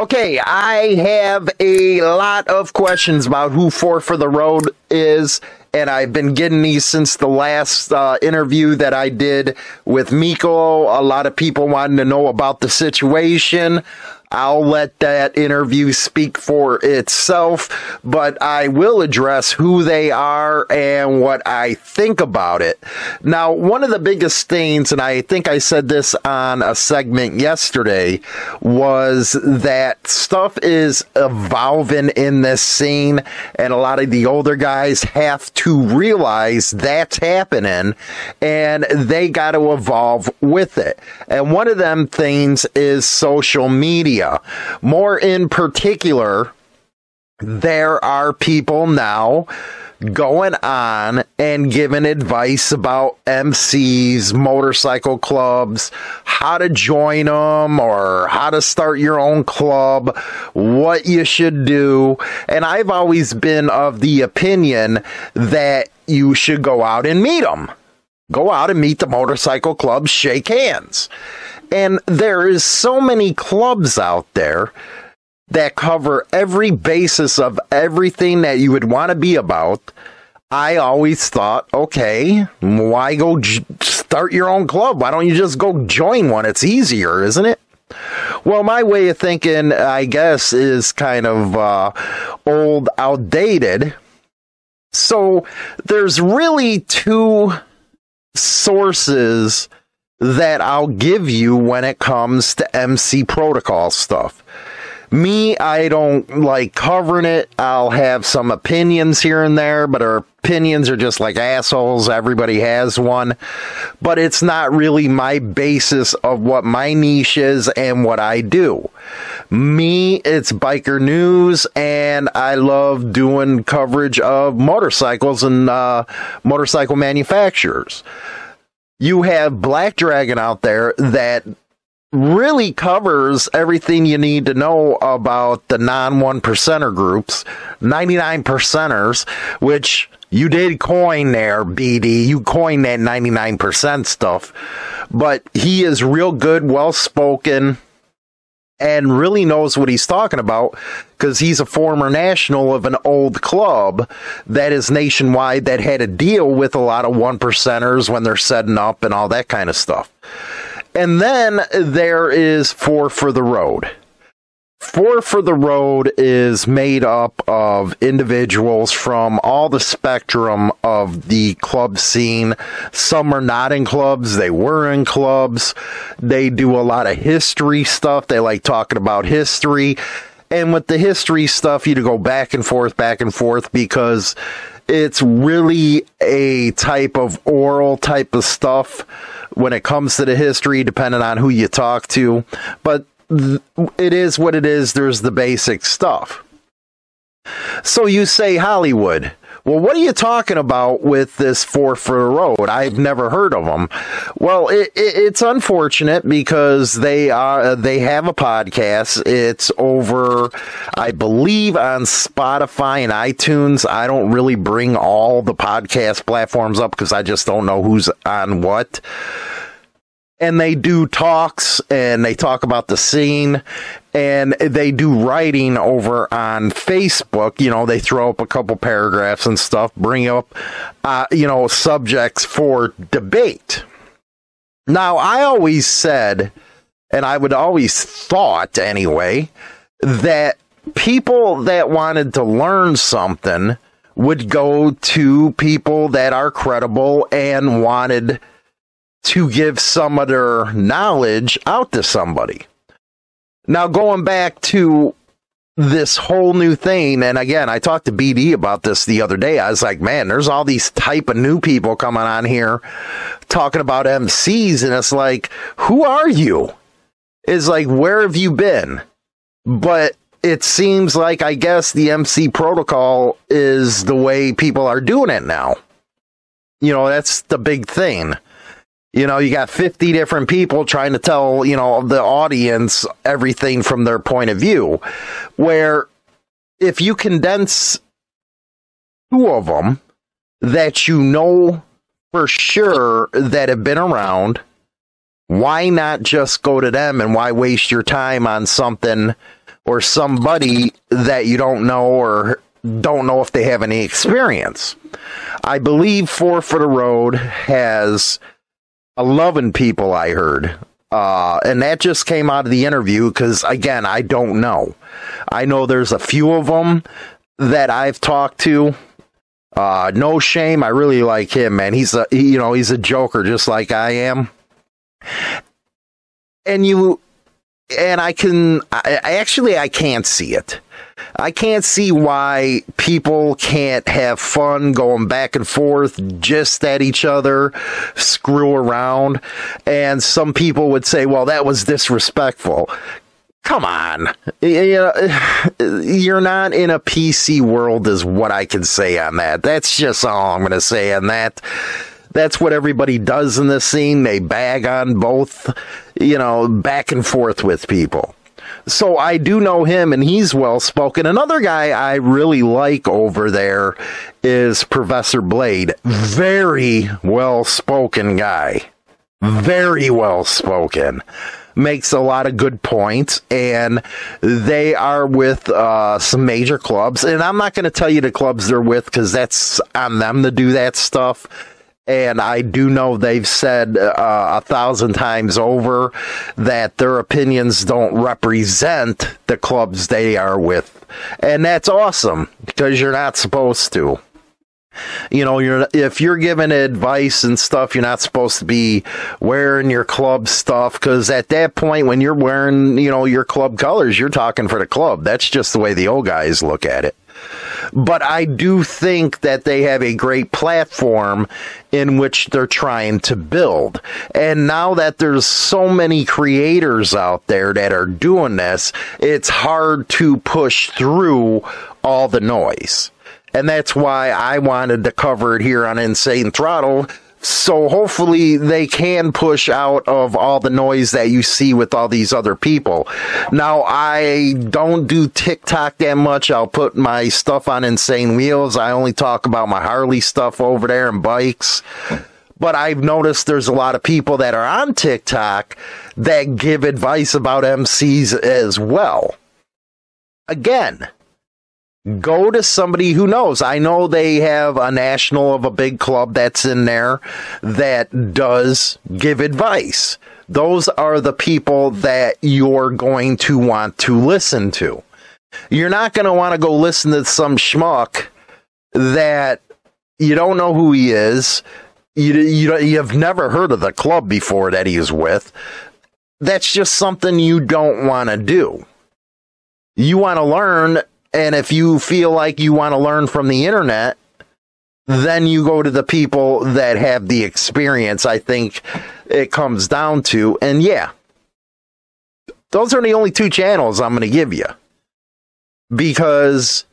Okay, I have a lot of questions about who Four for the Road is, and I've been getting these since the last uh, interview that I did with Miko. A lot of people wanting to know about the situation. I'll let that interview speak for itself, but I will address who they are and what I think about it. Now, one of the biggest things, and I think I said this on a segment yesterday, was that stuff is evolving in this scene, and a lot of the older guys have to realize that's happening, and they got to evolve with it. And one of them things is social media media. More in particular, there are people now going on and giving advice about MCs, motorcycle clubs, how to join them or how to start your own club, what you should do. And I've always been of the opinion that you should go out and meet them. Go out and meet the motorcycle clubs, shake hands. And there is so many clubs out there that cover every basis of everything that you would want to be about. I always thought, okay, why go j- start your own club? Why don't you just go join one? It's easier, isn't it? Well, my way of thinking, I guess, is kind of uh, old, outdated. So there's really two sources that I'll give you when it comes to MC protocol stuff. Me, I don't like covering it. I'll have some opinions here and there, but our opinions are just like assholes. Everybody has one. But it's not really my basis of what my niche is and what I do. Me, it's biker news, and I love doing coverage of motorcycles and uh, motorcycle manufacturers you have Black Dragon out there that really covers everything you need to know about the non one percenter groups, 99 percenters, which you did coin there, BD. You coined that 99% stuff. But he is real good, well spoken, and really knows what he's talking about because he's a former national of an old club that is nationwide that had to deal with a lot of one percenters when they're setting up and all that kind of stuff. And then there is Four for the Road. Four for the Road is made up of individuals from all the spectrum of the club scene. Some are not in clubs, they were in clubs. They do a lot of history stuff. They like talking about history. And with the history stuff, you go back and forth, back and forth because it's really a type of oral type of stuff when it comes to the history, depending on who you talk to. But it is what it is. There's the basic stuff. So you say Hollywood. Well, what are you talking about with this four for the road? I've never heard of them. Well, it, it, it's unfortunate because they are they have a podcast. It's over, I believe, on Spotify and iTunes. I don't really bring all the podcast platforms up because I just don't know who's on what and they do talks and they talk about the scene and they do writing over on Facebook. You know, they throw up a couple paragraphs and stuff, bring up, uh, you know, subjects for debate. Now, I always said, and I would always thought anyway, that people that wanted to learn something would go to people that are credible and wanted to give some of their knowledge out to somebody. Now, going back to this whole new thing. And again, I talked to BD about this the other day. I was like, man, there's all these type of new people coming on here talking about MCs. And it's like, who are you? Is like, where have you been? But it seems like, I guess, the MC protocol is the way people are doing it now. You know, that's the big thing. You know, you got 50 different people trying to tell, you know, the audience everything from their point of view. Where if you condense two of them that you know for sure that have been around, why not just go to them and why waste your time on something or somebody that you don't know or don't know if they have any experience? I believe Four for the Road has 11 people I heard. Uh, and that just came out of the interview because, again, I don't know. I know there's a few of them that I've talked to. Uh, no shame. I really like him, man. He's a, he, you know, he's a joker just like I am. And you, and I can, I, actually, I can't see it. I can't see why people can't have fun going back and forth, just at each other, screw around. And some people would say, well, that was disrespectful. Come on. You're not in a PC world, is what I can say on that. That's just all I'm going to say on that that's what everybody does in this scene. They bag on both, you know, back and forth with people. So I do know him and he's well spoken. Another guy I really like over there is Professor Blade. Very well spoken guy. Very well spoken. Makes a lot of good points, and they are with uh, some major clubs. And I'm not going to tell you the clubs they're with because that's on them to do that stuff and I do know they've said uh, a thousand times over that their opinions don't represent the clubs they are with. And that's awesome because you're not supposed to. You know, you're if you're giving advice and stuff, you're not supposed to be wearing your club stuff because at that point, when you're wearing, you know, your club colors, you're talking for the club. That's just the way the old guys look at it but I do think that they have a great platform in which they're trying to build. And now that there's so many creators out there that are doing this, it's hard to push through all the noise. And that's why I wanted to cover it here on Insane Throttle so hopefully they can push out of all the noise that you see with all these other people. Now I don't do TikTok that much. I'll put my stuff on Insane Wheels. I only talk about my Harley stuff over there and bikes. But I've noticed there's a lot of people that are on TikTok that give advice about MCs as well. Again, go to somebody who knows. I know they have a national of a big club that's in there that does give advice. Those are the people that you're going to want to listen to. You're not going to want to go listen to some schmuck that you don't know who he is. You, you, you've never heard of the club before that he's with. That's just something you don't want to do. You want to learn and if you feel like you want to learn from the internet, then you go to the people that have the experience. I think it comes down to, and yeah, those are the only two channels I'm going to give you because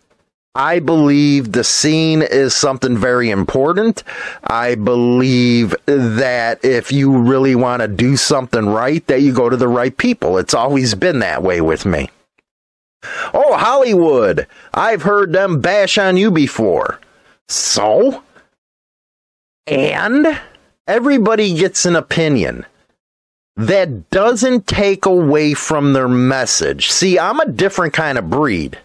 I believe the scene is something very important. I believe that if you really want to do something right, that you go to the right people. It's always been that way with me. Oh, Hollywood! I've heard them bash on you before. So? And everybody gets an opinion. That doesn't take away from their message. See, I'm a different kind of breed.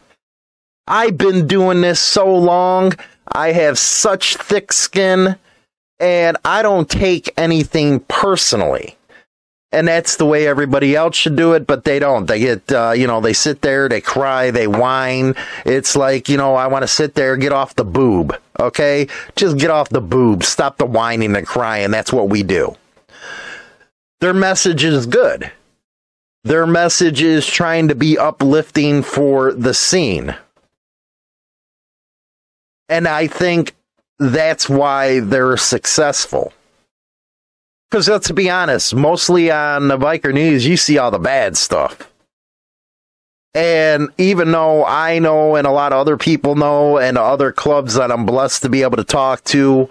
I've been doing this so long, I have such thick skin, and I don't take anything personally and that's the way everybody else should do it, but they don't. They get, uh, you know, they sit there, they cry, they whine. It's like, you know, I want to sit there, get off the boob, okay? Just get off the boob, stop the whining and crying. That's what we do. Their message is good. Their message is trying to be uplifting for the scene. And I think that's why they're successful. Because let's uh, be honest, mostly on the Biker News, you see all the bad stuff. And even though I know and a lot of other people know and other clubs that I'm blessed to be able to talk to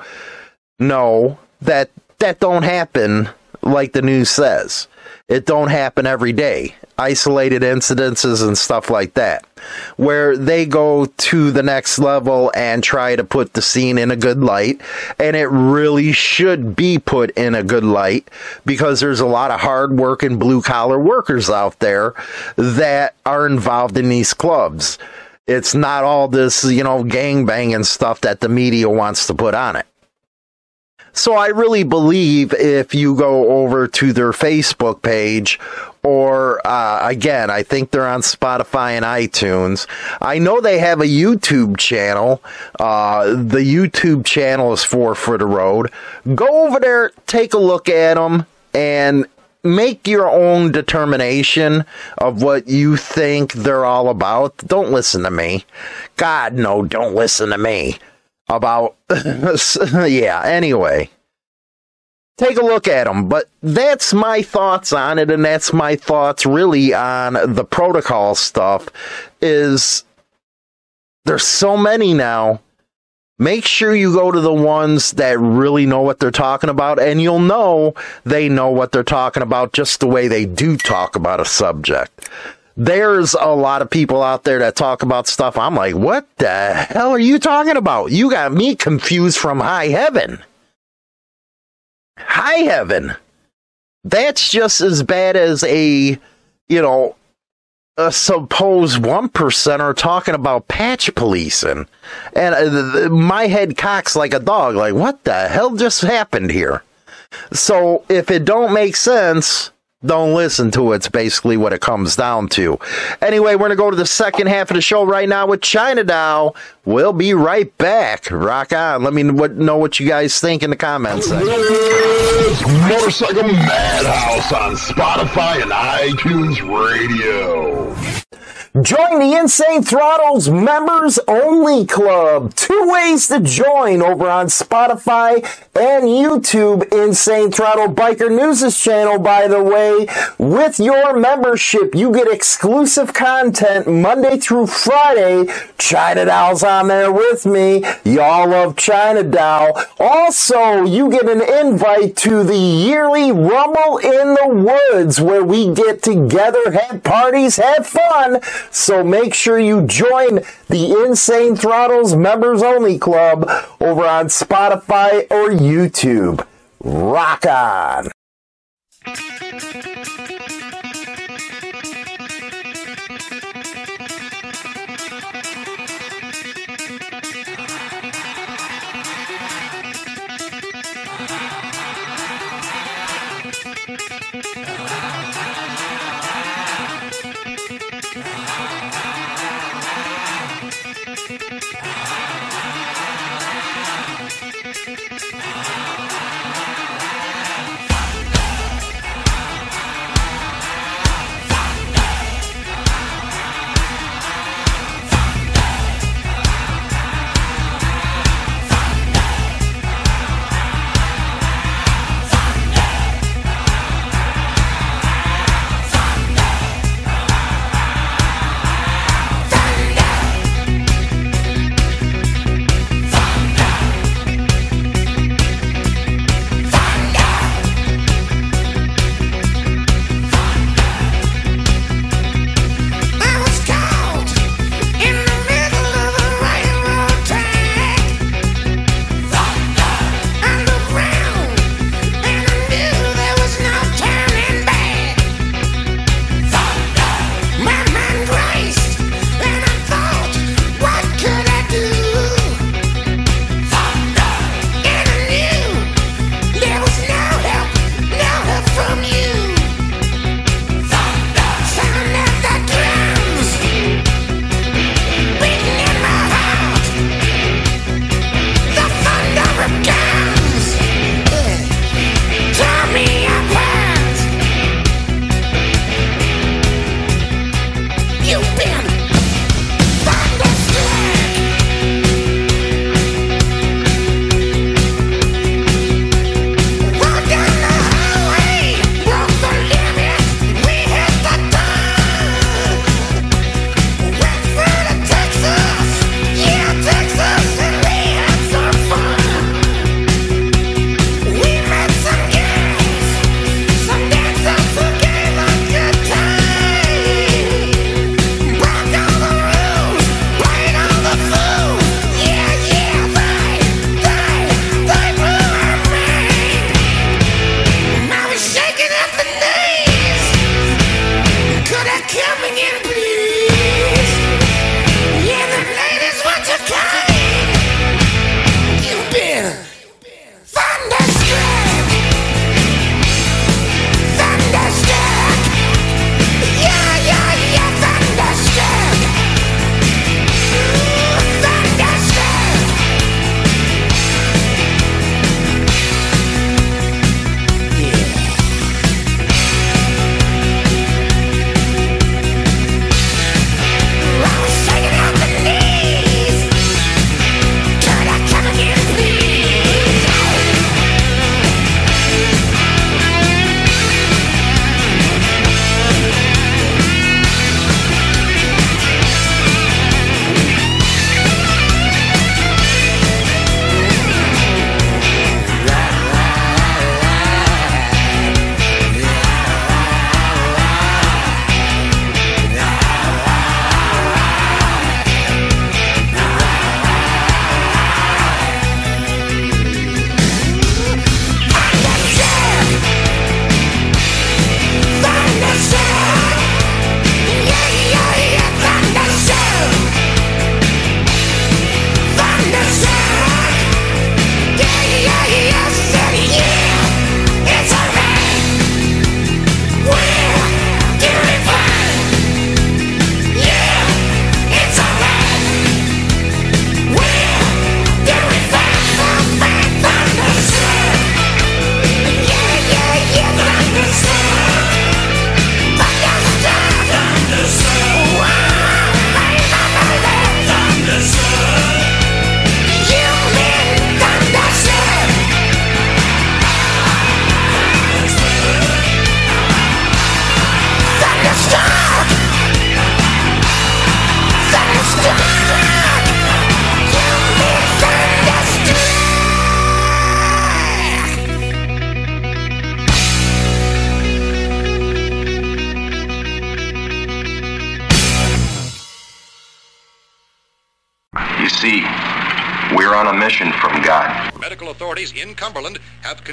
know that that don't happen like the news says. It don't happen every day. Isolated incidences and stuff like that. Where they go to the next level and try to put the scene in a good light. And it really should be put in a good light because there's a lot of hard working blue collar workers out there that are involved in these clubs. It's not all this, you know, gang banging stuff that the media wants to put on it. So I really believe if you go over to their Facebook page or uh, again, I think they're on Spotify and iTunes. I know they have a YouTube channel. Uh, the YouTube channel is Four for the Road. Go over there, take a look at them, and make your own determination of what you think they're all about. Don't listen to me. God, no, don't listen to me about yeah anyway. Take a look at them but that's my thoughts on it and that's my thoughts really on the protocol stuff is there's so many now. Make sure you go to the ones that really know what they're talking about and you'll know they know what they're talking about just the way they do talk about a subject there's a lot of people out there that talk about stuff. I'm like, what the hell are you talking about? You got me confused from high heaven. High heaven. That's just as bad as a, you know, a supposed one percenter talking about patch policing, and uh, my head cocks like a dog. Like, what the hell just happened here? So if it don't make sense, don't listen to it. It's basically what it comes down to. Anyway, we're going to go to the second half of the show right now with China Doll. We'll be right back. Rock on. Let me know what you guys think in the comments section. Motorcycle Madhouse on Spotify and iTunes Radio. Join the Insane Throttles Members Only Club. Two ways to join over on Spotify and YouTube. Insane Throttle Biker News' channel, by the way. With your membership, you get exclusive content Monday through Friday. China Doll's on there with me. Y'all love China Doll. Also, you get an invite to the yearly Rumble in the Woods where we get together, have parties, have fun. So make sure you join the Insane Throttles Members Only Club over on Spotify or YouTube. Rock on!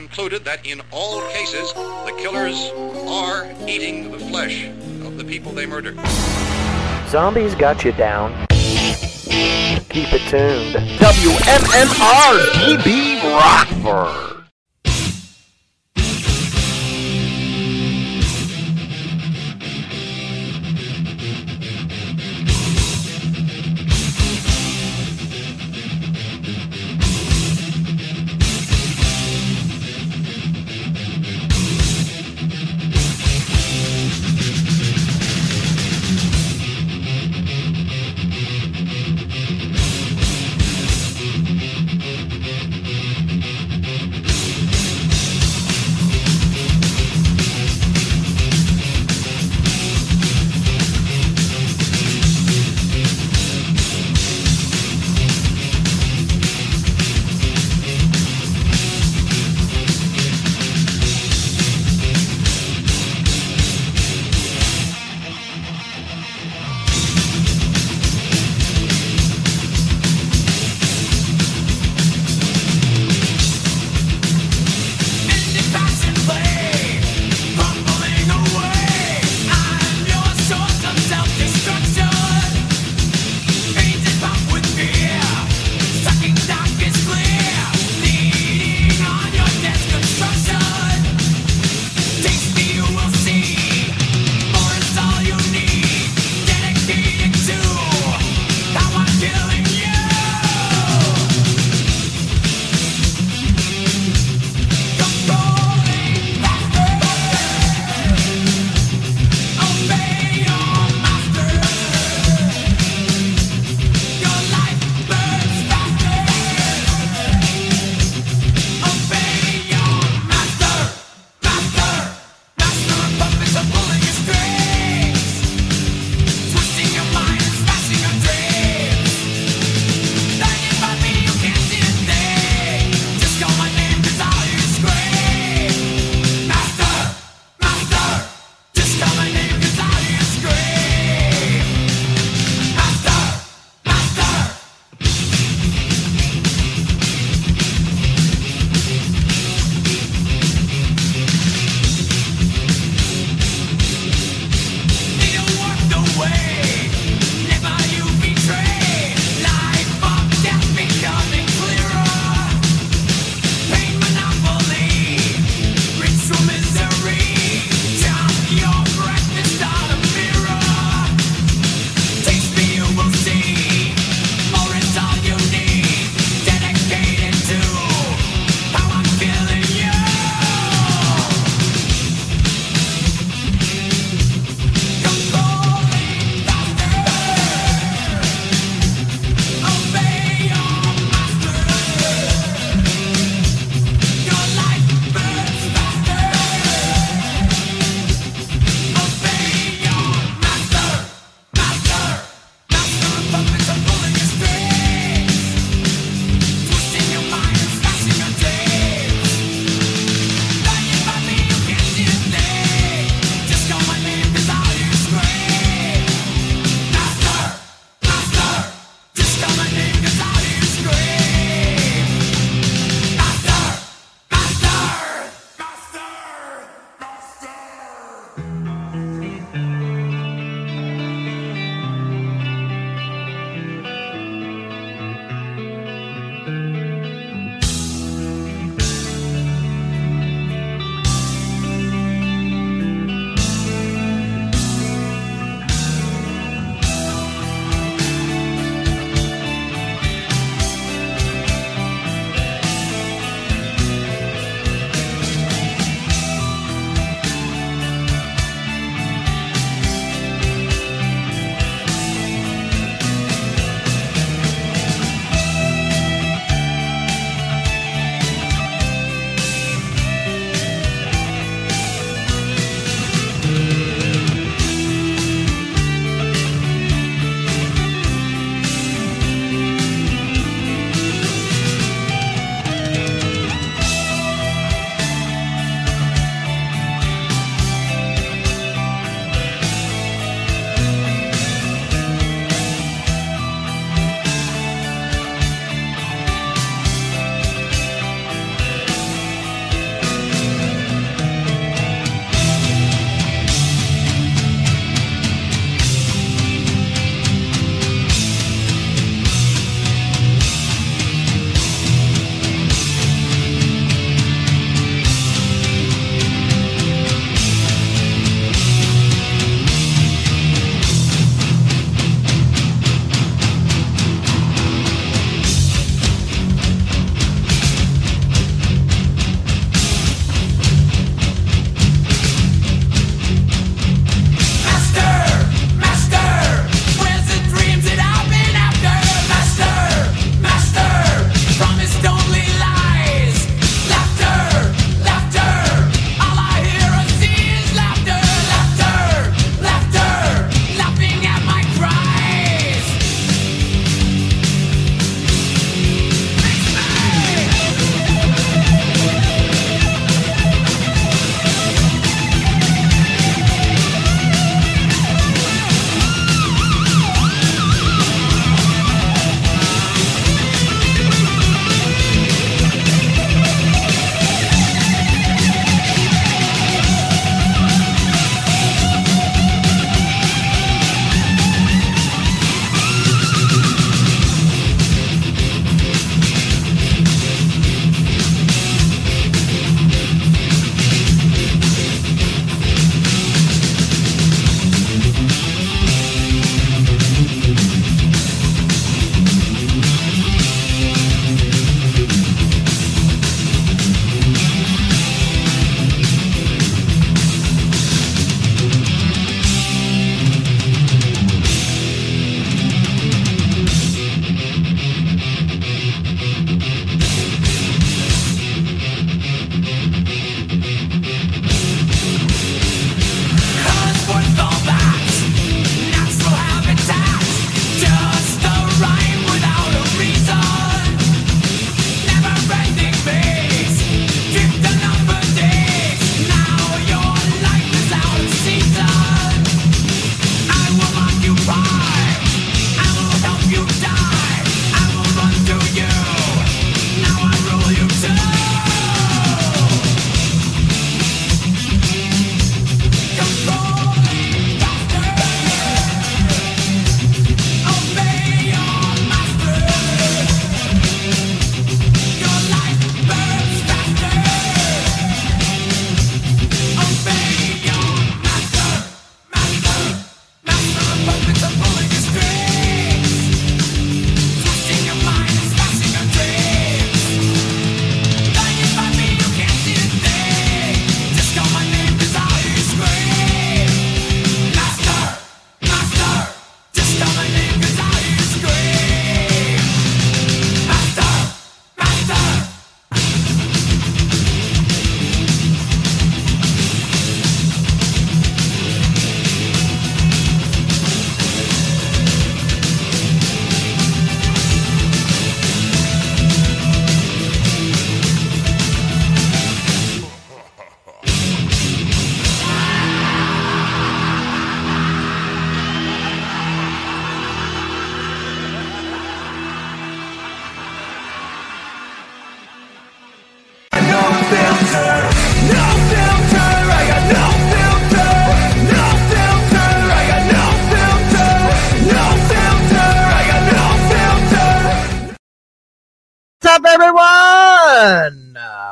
Concluded that in all cases, the killers are eating the flesh of the people they murdered. Zombies got you down. Keep it tuned. WMMR DB Rockford.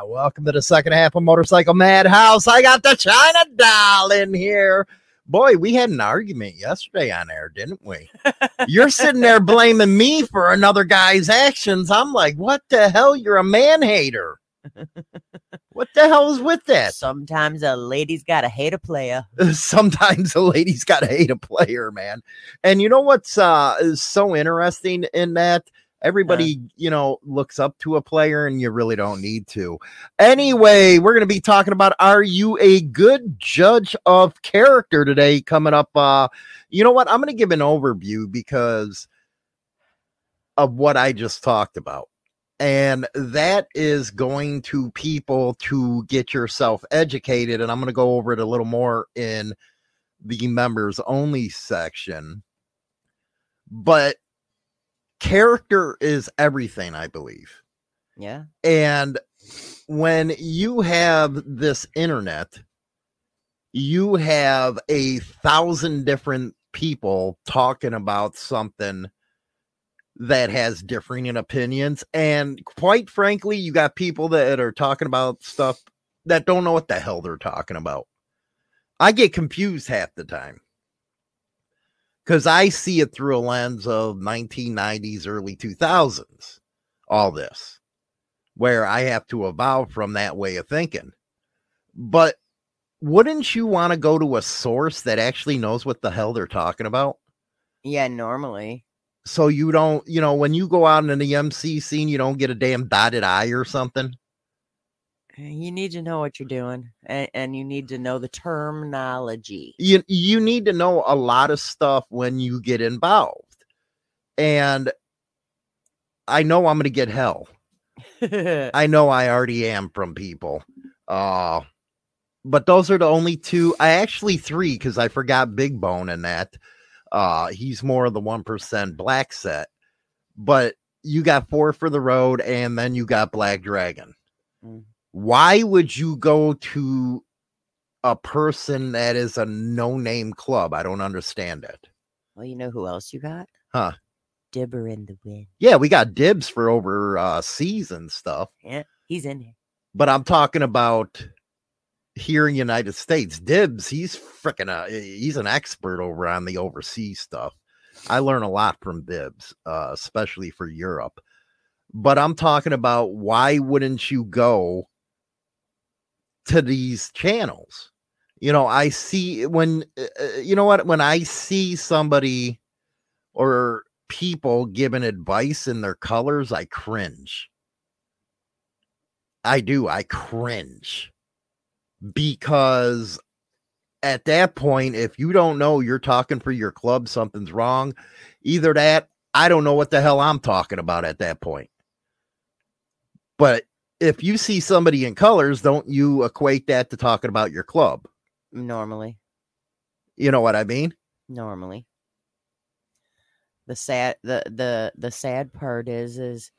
Welcome to the second half of Motorcycle Madhouse. I got the China doll in here. Boy, we had an argument yesterday on air, didn't we? You're sitting there blaming me for another guy's actions. I'm like, what the hell? You're a man hater. what the hell is with that? Sometimes a lady's got to hate a player. Sometimes a lady's got to hate a player, man. And you know what's uh, is so interesting in that? Everybody, you know, looks up to a player and you really don't need to. Anyway, we're going to be talking about are you a good judge of character today coming up uh you know what? I'm going to give an overview because of what I just talked about. And that is going to people to get yourself educated and I'm going to go over it a little more in the members only section. But character is everything, I believe. Yeah. And when you have this internet, you have a thousand different people talking about something that has differing opinions. And quite frankly, you got people that are talking about stuff that don't know what the hell they're talking about. I get confused half the time because I see it through a lens of 1990s, early 2000s, all this, where I have to evolve from that way of thinking. But wouldn't you want to go to a source that actually knows what the hell they're talking about? Yeah, normally. So you don't, you know, when you go out in the MC scene, you don't get a damn dotted I or something. You need to know what you're doing, and, and you need to know the terminology. You you need to know a lot of stuff when you get involved. And I know I'm going to get hell. I know I already am from people. Uh but those are the only two. I actually three because I forgot Big Bone in that. Uh he's more of the one percent black set. But you got four for the road, and then you got Black Dragon. Mm. Why would you go to a person that is a no-name club? I don't understand it. well, you know who else you got? Huh. Dibber in the wind. Yeah, we got dibs for over uh season stuff. Yeah, he's in there. but I'm talking about here in United States. Dibs, he's freaking uh, he's an expert over on the overseas stuff. I learn a lot from Dibs, uh, especially for Europe. But I'm talking about why wouldn't you go to these channels? You know, I see when uh, uh, you know what when I see somebody or people giving advice in their colors, I cringe. I do. I cringe because at that point, if you don't know you're talking for your club, something's wrong. Either that, I don't know what the hell I'm talking about at that point. But if you see somebody in colors, don't you equate that to talking about your club? Normally, You know what I mean? normally. The sad the the the sad part is is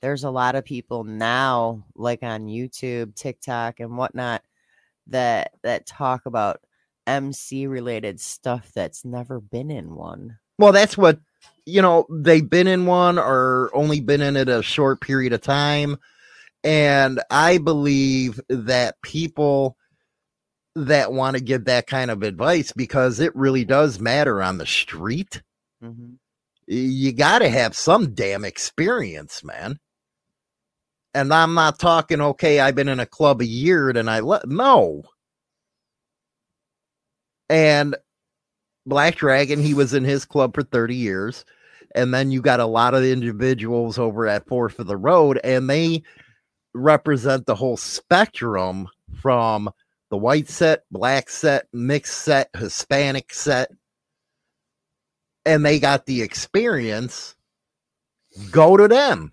there's a lot of people now, like on YouTube, TikTok, and whatnot, that that talk about MC related stuff that's never been in one. Well, that's what you know, they've been in one or only been in it a short period of time. And I believe that people that want to give that kind of advice because it really does matter on the street. Mm-hmm. You got to have some damn experience, man. And I'm not talking, okay, I've been in a club a year and I let no. And Black Dragon, he was in his club for 30 years. And then you got a lot of individuals over at Fourth of the Road, and they represent the whole spectrum from the white set, black set, mixed set, Hispanic set. And they got the experience. Go to them.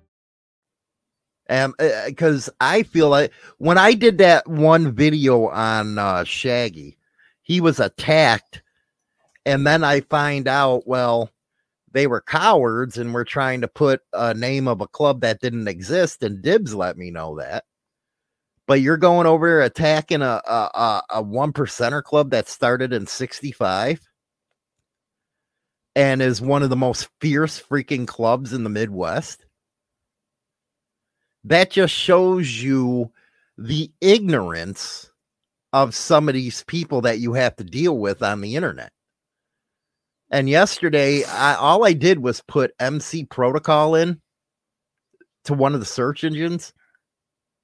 Um, because I feel like when I did that one video on uh, Shaggy, he was attacked, and then I find out, well, they were cowards and were trying to put a name of a club that didn't exist, and Dibs let me know that. But you're going over here attacking a a, a, a one percenter club that started in '65 and is one of the most fierce freaking clubs in the Midwest. That just shows you the ignorance of some of these people that you have to deal with on the internet. And yesterday, I, all I did was put MC protocol in to one of the search engines,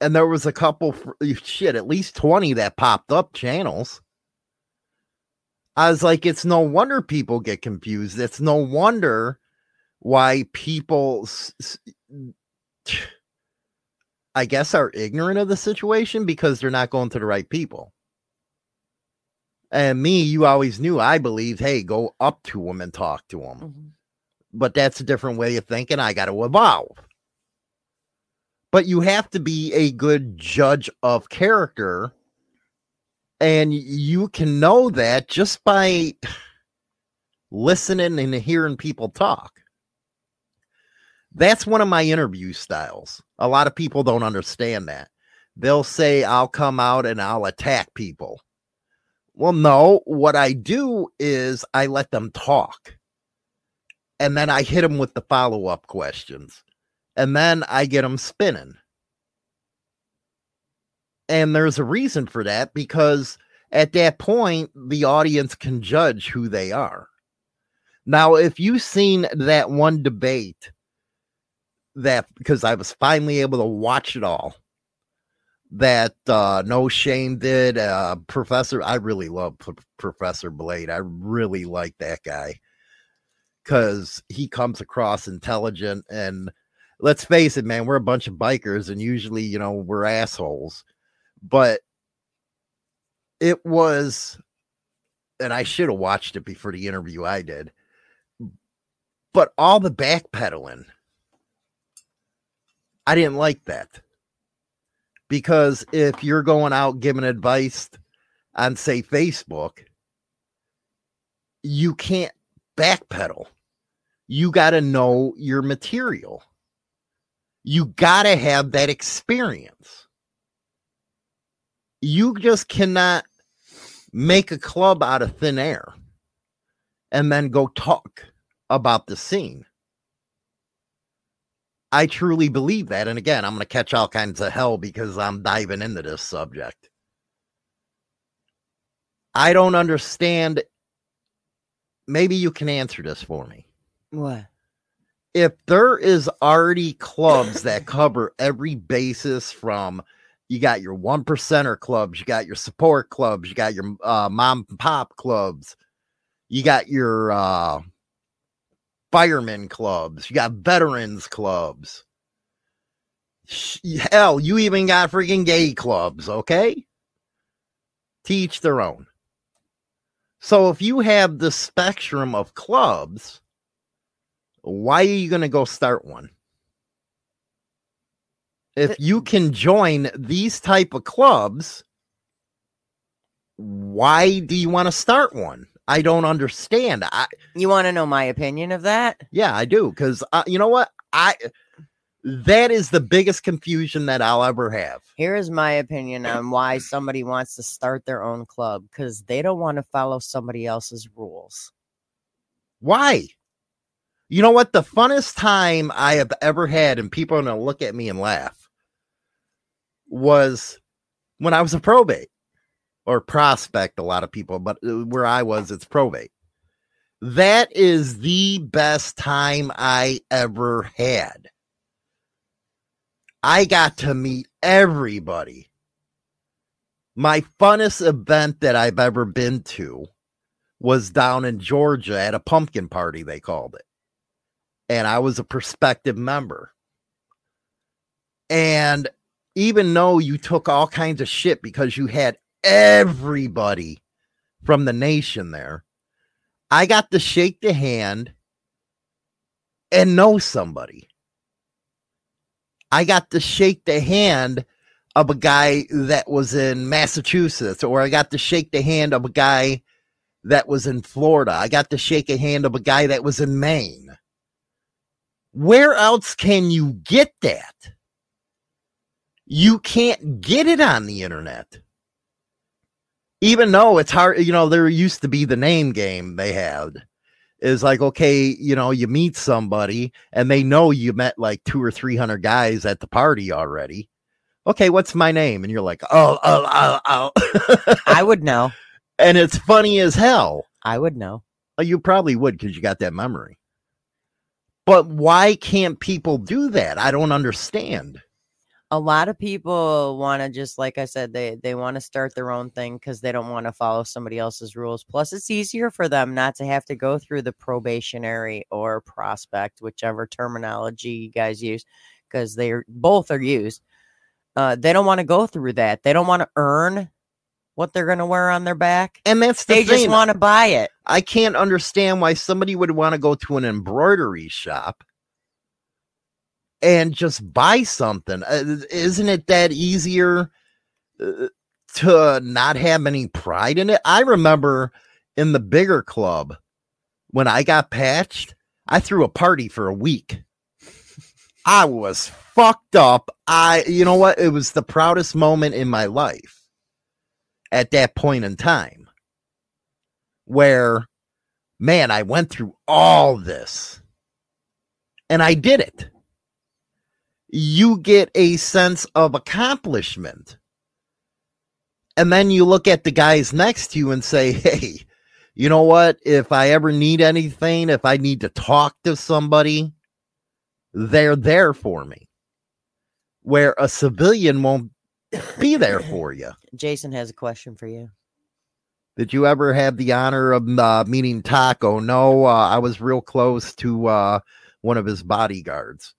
and there was a couple shit, at least 20 that popped up channels. I was like, it's no wonder people get confused. It's no wonder why people, I guess, are ignorant of the situation because they're not going to the right people. And me, you always knew I believed, hey, go up to them and talk to them. Mm-hmm. But that's a different way of thinking. I got to evolve. But you have to be a good judge of character. And you can know that just by listening and hearing people talk. That's one of my interview styles. A lot of people don't understand that. They'll say, I'll come out and I'll attack people. Well, no, what I do is I let them talk. And then I hit them with the follow up questions. And then I get them spinning. And there's a reason for that because at that point, the audience can judge who they are. Now, if you've seen that one debate, that because I was finally able to watch it all, that uh no shame did uh professor i really love P- professor blade i really like that guy because he comes across intelligent and let's face it man we're a bunch of bikers and usually you know we're assholes but it was and i should have watched it before the interview i did but all the backpedaling i didn't like that because if you're going out giving advice on say Facebook, you can't backpedal. You got to know your material. You got to have that experience. You just cannot make a club out of thin air and then go talk about the scene. I truly believe that. And again, I'm going to catch all kinds of hell because I'm diving into this subject. I don't understand. Maybe you can answer this for me. What? If there is already clubs that cover every basis from you got your one percenter clubs, you got your support clubs, you got your uh, mom and pop clubs, you got your uh, firemen clubs, you got veterans clubs. Hell, you even got freaking gay clubs, okay? Teach their own. So if you have the spectrum of clubs, why are you going to go start one? If you can join these type of clubs, why do you want to start one? I don't understand. I You want to know my opinion of that? yeah, I do because uh, you know what I that is the biggest confusion that I'll ever have. Here is my opinion on why somebody wants to start their own club because they don't want to follow somebody else's rules. Why? You know what? The funnest time I have ever had, and people are gonna look at me and laugh, was when I was a probate or prospect. A lot of people, but uh, where I was, it's probate. That is the best time I ever had. I got to meet everybody. My funnest event that I've ever been to was down in Georgia at a pumpkin party, they called it. And I was a prospective member. And even though you took all kinds of shit because you had everybody from the nation there, I got to shake the hand and know somebody. I got to shake the hand of a guy that was in Massachusetts, or I got to shake the hand of a guy that was in Florida. I got to shake a hand of a guy that was in Maine. Where else can you get that? You can't get it on the internet. Even though it's hard, you know, there used to be the name game they had. Is like, okay, you know, you meet somebody and they know you met like two or 300 guys at the party already. Okay, what's my name? And you're like, oh, oh, oh, oh. I would know. and it's funny as hell. I would know. Oh, You probably would because you got that memory. But why can't people do that? I don't understand. A lot of people want to just like I said, they they want to start their own thing because they don't want to follow somebody else's rules. Plus, it's easier for them not to have to go through the probationary or prospect, whichever terminology you guys use, because they're both are used. Uh, they don't want to go through that. They don't want to earn what they're going to wear on their back. And that's the They just want to buy it. I can't understand why somebody would want to go to an embroidery shop and just buy something. Uh, isn't it that easier uh, to not have any pride in it? I remember in the bigger club when I got patched, I threw a party for a week. I was fucked up. I, you know what? It was the proudest moment in my life at that point in time where, man, I went through all this and I did it. You get a sense of accomplishment. And then you look at the guys next to you and say, hey, you know what? If I ever need anything, if I need to talk to somebody, they're there for me. Where a civilian won't be there for you. Jason has a question for you. Did you ever have the honor of uh, meeting Taco? No, uh, I was real close to uh, one of his bodyguards,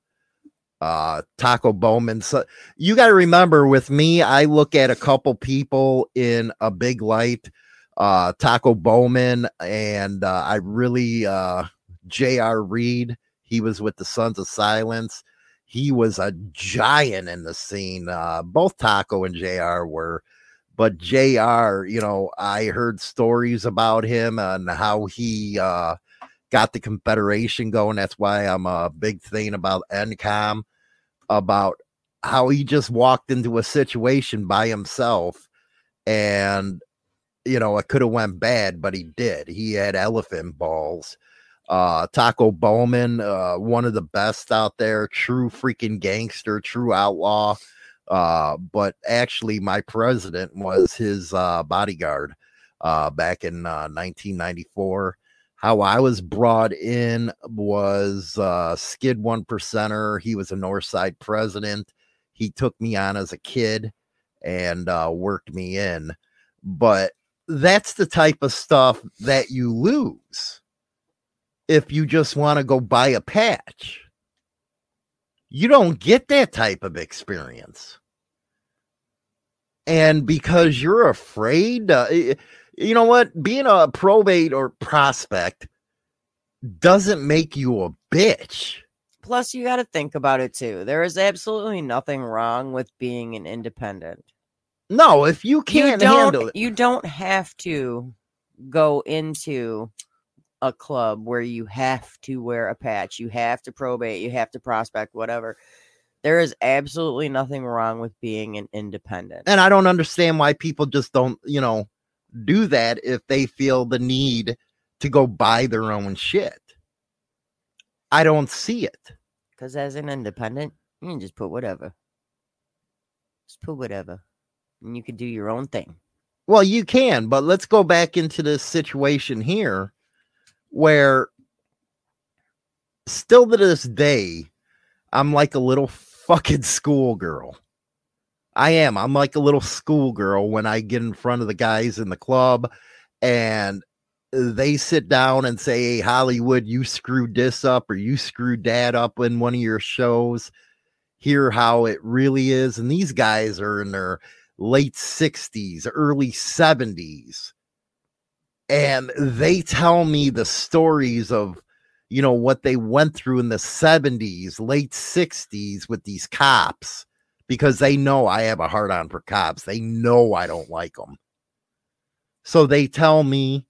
uh, Taco Bowman. So you got to remember, with me, I look at a couple people in a big light. Uh, Taco Bowman, and uh, I really uh, J.R. Reed. He was with the Sons of Silence. He was a giant in the scene. Uh, both Taco and JR were but JR, you know, I heard stories about him and how he uh, got the Confederation going. That's why I'm a big thing about NCOM, about how he just walked into a situation by himself and you know it could have went bad but he did he had elephant balls uh taco bowman uh one of the best out there true freaking gangster true outlaw uh, but actually my president was his uh, bodyguard uh, back in uh, 1994. How I was brought in was uh, Skid One Percenter. He was a Northside president. He took me on as a kid and uh, worked me in. But that's the type of stuff that you lose if you just want to go buy a patch you don't get that type of experience. And because you're afraid, uh, you know what? Being a probate or prospect doesn't make you a bitch. Plus, you got to think about it too. There is absolutely nothing wrong with being an independent. No, if you can't you handle it, You don't have to go into a club where you have to wear a patch, you have to probate, you have to prospect, whatever. There is absolutely nothing wrong with being an independent. and I don't understand why people just don't, you know, do that if they feel the need to go buy their own shit. I don't see it. Because as an independent, you can just put whatever. Just put whatever. And you can do your own thing. Well, you can, but let's go back into this situation here where still to this day, I'm like a little fucking schoolgirl. I am. I'm like a little schoolgirl when I get in front of the guys in the club and they sit down and say, Hey, Hollywood, you screwed this up or you screwed that up in one of your shows. Hear how it really is. And these guys are in their late 60s, early 70s. And they tell me the stories of, you know, what they went through in the 70s, late 60s with these cops because they know I have a hard on for cops. They know I don't like them. So they tell me,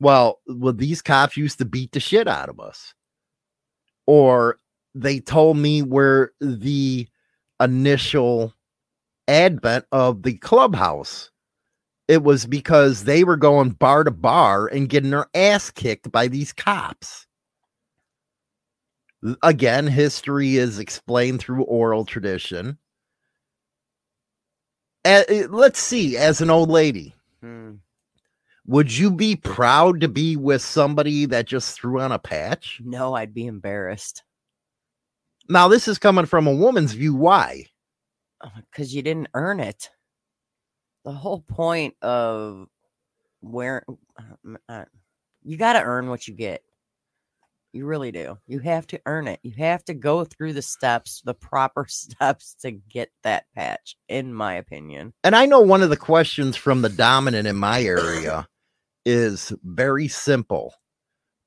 well, well, these cops used to beat the shit out of us. Or they told me where the initial advent of the clubhouse. It was because they were going bar to bar and getting their ass kicked by these cops. Again, history is explained through oral tradition. Uh, let's see, as an old lady, Hmm. would you be proud to be with somebody that just threw on a patch? No, I'd be embarrassed Now, this is coming from a woman's view. Why? because you didn't earn it. The whole point of where uh, you got to earn what you get. You really do. You have to earn it. You have to go through the steps, the proper steps to get that patch, in my opinion. And I know one of the questions from the dominant in my area is very simple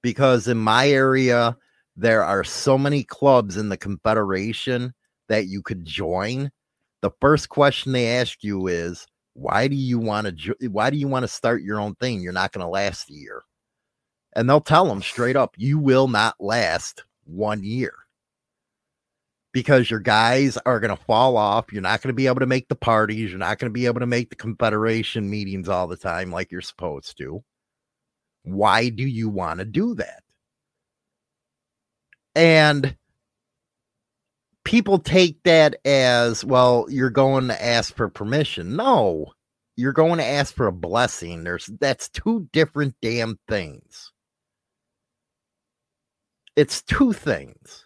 because in my area, there are so many clubs in the Confederation that you could join. The first question they ask you is, why do you want to why do you want to start your own thing? You're not going to last a year. And they'll tell them straight up, you will not last one year because your guys are going to fall off. You're not going to be able to make the parties. You're not going to be able to make the Confederation meetings all the time like you're supposed to. Why do you want to do that? And people take that as well, you're going to ask for permission. No, you're going to ask for a blessing. There's that's two different damn things. It's two things.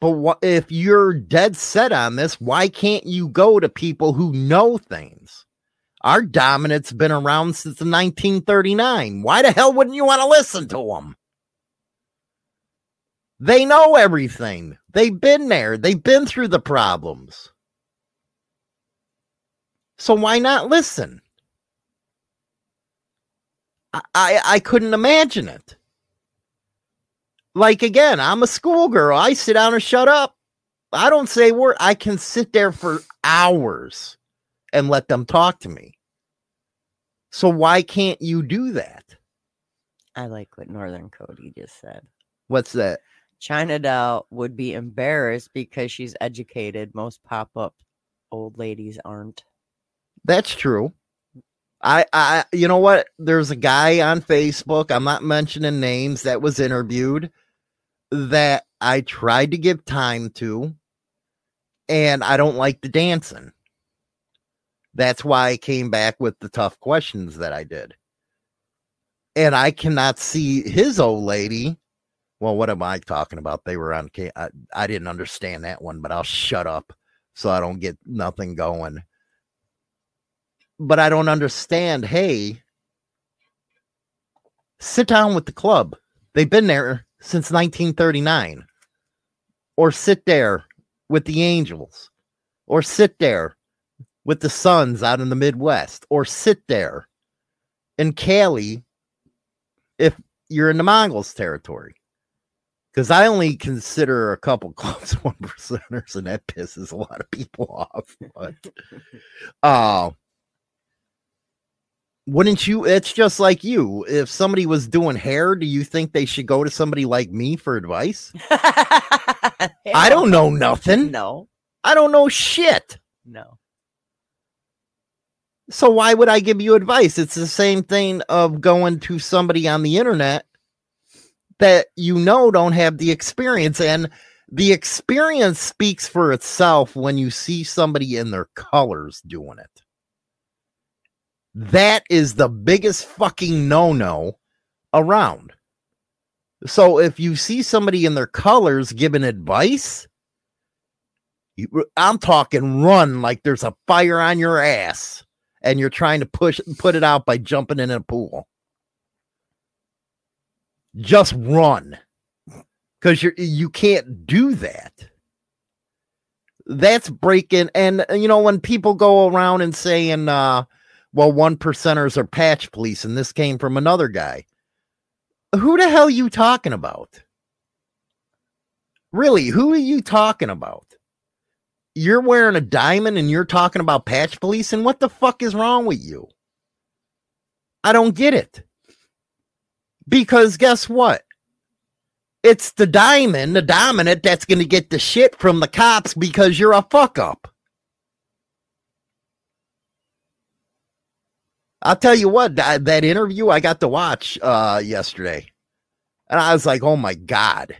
But what if you're dead set on this? Why can't you go to people who know things? Our dominant's been around since 1939. Why the hell wouldn't you want to listen to them? They know everything. They've been there. They've been through the problems. So why not listen? I I, I couldn't imagine it. Like again, I'm a schoolgirl. I sit down and shut up. I don't say word. I can sit there for hours and let them talk to me. So why can't you do that? I like what Northern Cody just said. What's that? China Doll would be embarrassed because she's educated. Most pop up old ladies aren't. That's true. I, I, you know what? There's a guy on Facebook. I'm not mentioning names that was interviewed that I tried to give time to, and I don't like the dancing. That's why I came back with the tough questions that I did. And I cannot see his old lady. Well, what am I talking about? They were on. I, I didn't understand that one, but I'll shut up so I don't get nothing going but I don't understand. Hey, sit down with the club. They've been there since 1939. Or sit there with the Angels. Or sit there with the Sons out in the Midwest. Or sit there in Cali if you're in the Mongols territory. Because I only consider a couple clubs one percenters, and that pisses a lot of people off. But uh wouldn't you it's just like you. If somebody was doing hair do you think they should go to somebody like me for advice? I don't know nothing. No, i don't know shit. No. so why would i give you advice? It's the same thing of going to somebody on the internet that you know don't have the experience and the experience speaks for itself when you see somebody in their colors doing it That is the biggest fucking no no around. So if you see somebody in their colors giving advice, you, I'm talking run like there's a fire on your ass and you're trying to push put it out by jumping in a pool. Just run. Cuz you you can't do that. That's breaking and you know when people go around and saying uh well, one percenters are patch police, and this came from another guy. who the hell are you talking about? Really, who are you talking about? You're wearing a diamond and you're talking about patch police, and what the fuck is wrong with you? I don't get it. Because guess what? It's the diamond, the dominant, that's going to get the shit from the cops because you're a fuck up. I'll tell you what, that, that interview I got to watch uh, yesterday, and I was like, oh my God.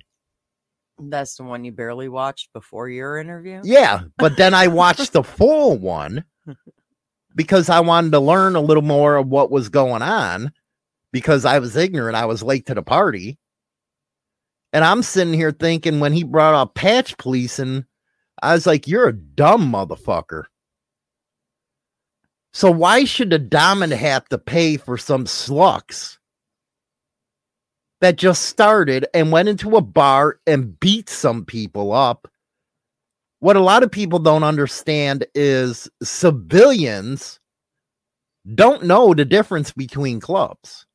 That's the one you barely watched before your interview? Yeah, but then I watched the full one because I wanted to learn a little more of what was going on because I was ignorant. I was late to the party. And I'm sitting here thinking when he brought up patch policing, I was like, you're a dumb motherfucker. So why should the dominant have to pay for some slucks that just started and went into a bar and beat some people up? What a lot of people don't understand is civilians don't know the difference between clubs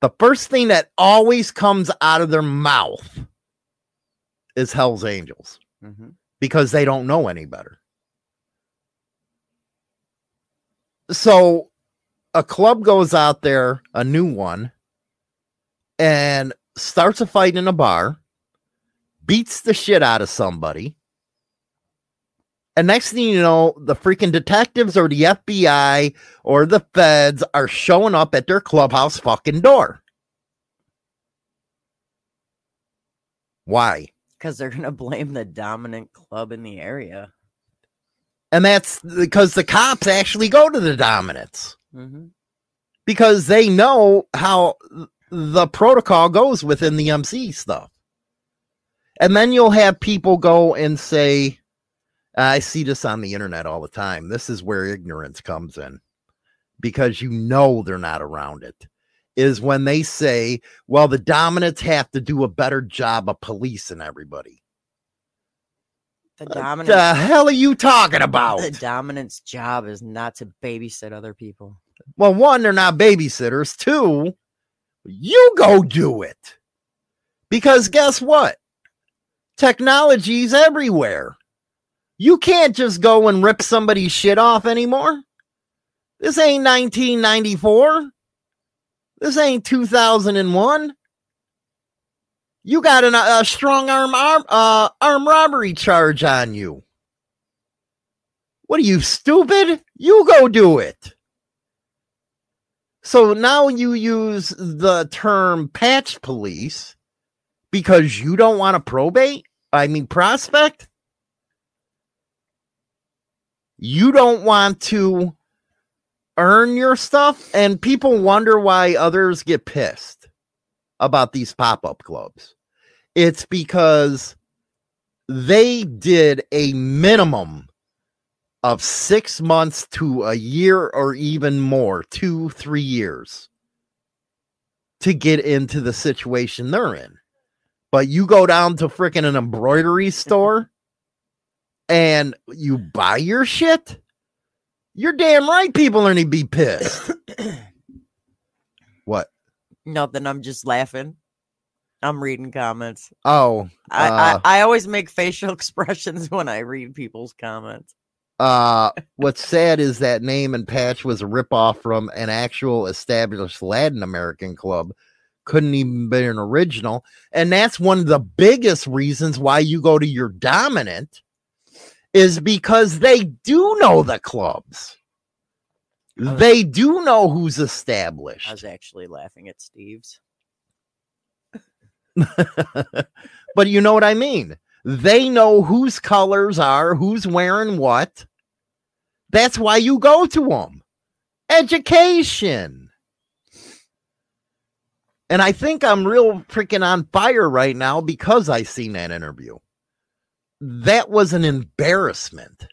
the first thing that always comes out of their mouth is Hell's Angels Mm-hmm. because they don't know any better. So a club goes out there, a new one, and starts a fight in a bar, beats the shit out of somebody. And next thing you know, the freaking detectives or the FBI or the feds are showing up at their clubhouse fucking door. Why? Because they're going to blame the dominant club in the area. And that's because the cops actually go to the dominants Mm-hmm. because they know how the protocol goes within the MC stuff. And then you'll have people go and say, I see this on the internet all the time. This is where ignorance comes in because you know they're not around it. Is when they say, well, the dominants have to do a better job of policing everybody. The dominant. the hell are you talking about? The dominant's job is not to babysit other people. Well, one, they're not babysitters. Two, you go do it. Because guess what? Technology's everywhere. You can't just go and rip somebody's shit off anymore. This ain't 1994. This ain't 2001. You got an, a strong arm arm uh, arm robbery charge on you. What are you stupid? You go do it. So now you use the term patch police because you don't want to probate? I mean, prospect? You don't want to earn your stuff? And people wonder why others get pissed about these pop up clubs. It's because they did a minimum of six months to a year or even more, two, three years to get into the situation they're in. But you go down to freaking an embroidery store and you buy your shit, you're damn right people are to be pissed. what? Nothing. I'm just laughing. I'm reading comments. Oh, I, uh, I, I always make facial expressions when I read people's comments. Uh, what's sad is that name and patch was a ripoff from an actual established Latin American club. Couldn't even be an original. And that's one of the biggest reasons why you go to your dominant is because they do know the clubs. was- They do know who's established. I was actually laughing at Steve's. but you know what I mean? They know whose colors are, who's wearing what. That's why you go to them. Education. And I think I'm real freaking on fire right now because I seen that interview. That was an embarrassment.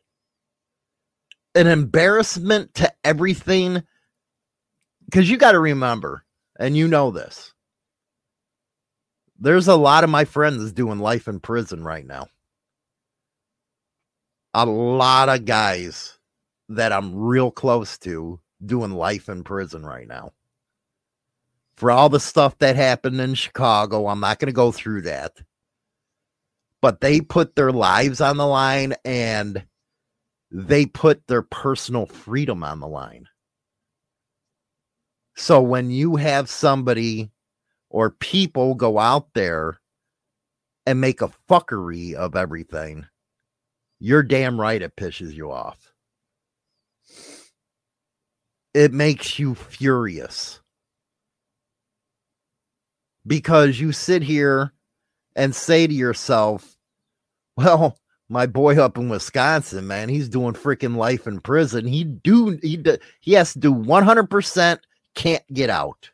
An embarrassment to everything. Because you got to remember, and you know this there's a lot of my friends doing life in prison right now. A lot of guys that I'm real close to doing life in prison right now. for all the stuff that happened in Chicago. I'm not going to go through that. But they put their lives on the line and they put their personal freedom on the line. So when you have somebody or people go out there and make a fuckery of everything, you're damn right it pisses you off. It makes you furious because you sit here and say to yourself, well, my boy up in Wisconsin, man, he's doing freaking life in prison. He do he do, he has to do 100% can't get out.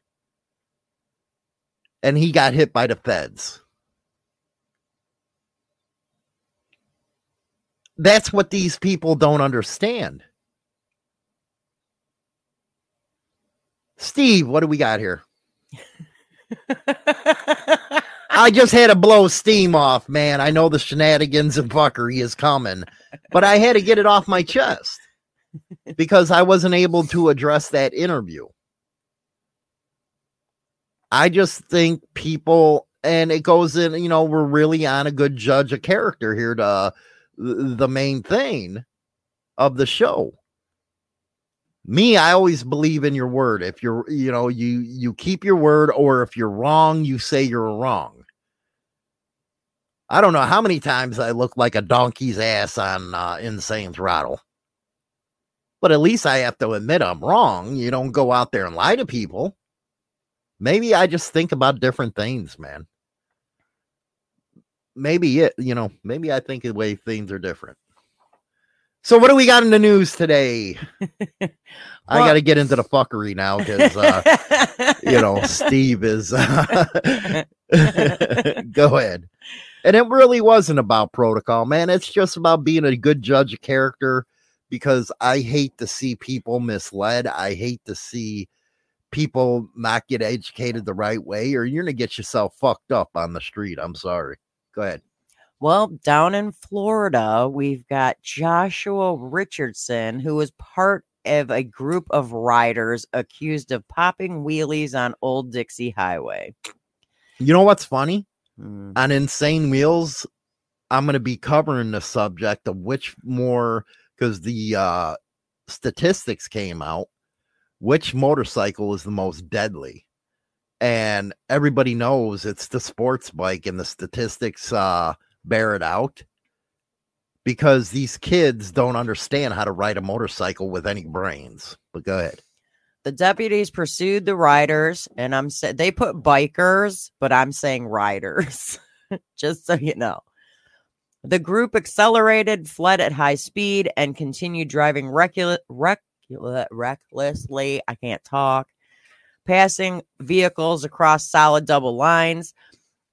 And he got hit by the feds. That's what these people don't understand. Steve, what do we got here? I just had to blow steam off, man. I know the shenanigans and fuckery is coming, but I had to get it off my chest because I wasn't able to address that interview. I just think people, and it goes in, you know, we're really on a good judge of character here to the main thing of the show. Me i always believe in your word. If you're you know you you keep your word or if you're wrong you say you're wrong. I don't know how many times i look like a donkey's ass on uh, insane throttle. But at least i have to admit i'm wrong. You don't go out there and lie to people maybe i just think about different things man maybe it you know maybe i think the way things are different so what do we got in the news today? I got to get into the fuckery now because uh, you know Steve is. Uh, go ahead. And it really wasn't about protocol, man. It's just about being a good judge of character because I hate to see people misled. I hate to see people not get educated the right way, or you're gonna get yourself fucked up on the street. I'm sorry. Go ahead. Well, down in Florida, we've got Joshua Richardson, who was part of a group of riders accused of popping wheelies on Old Dixie Highway. You know what's funny? Hmm. On Insane Wheels, I'm going to be covering the subject of which more, because the uh, statistics came out, which motorcycle is the most deadly. And everybody knows it's the sports bike, and the statistics uh, bear it out because these kids don't understand how to ride a motorcycle with any brains. But go ahead. The deputies pursued the riders, and I'm saying they put bikers, but I'm saying riders, just so you know. The group accelerated, fled at high speed, and continued driving recul- recklessly. I can't talk, passing vehicles across solid double lines.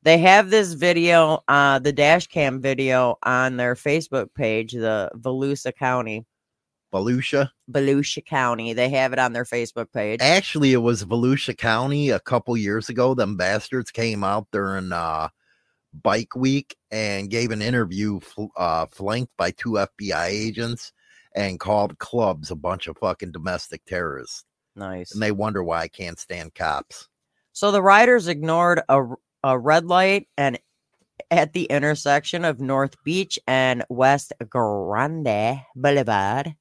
They have this video, uh, the dash cam video on their Facebook page, the Volusia County, Volusia. Volusia County. They have it on their Facebook page. Actually, it was Volusia County a couple years ago. Them bastards came out during uh, Bike Week and gave an interview fl- uh, flanked by two FBI agents and called clubs a bunch of fucking domestic terrorists. Nice. And they wonder why I can't stand cops. So the riders ignored a, a red light and at the intersection of North Beach and West Grande Boulevard.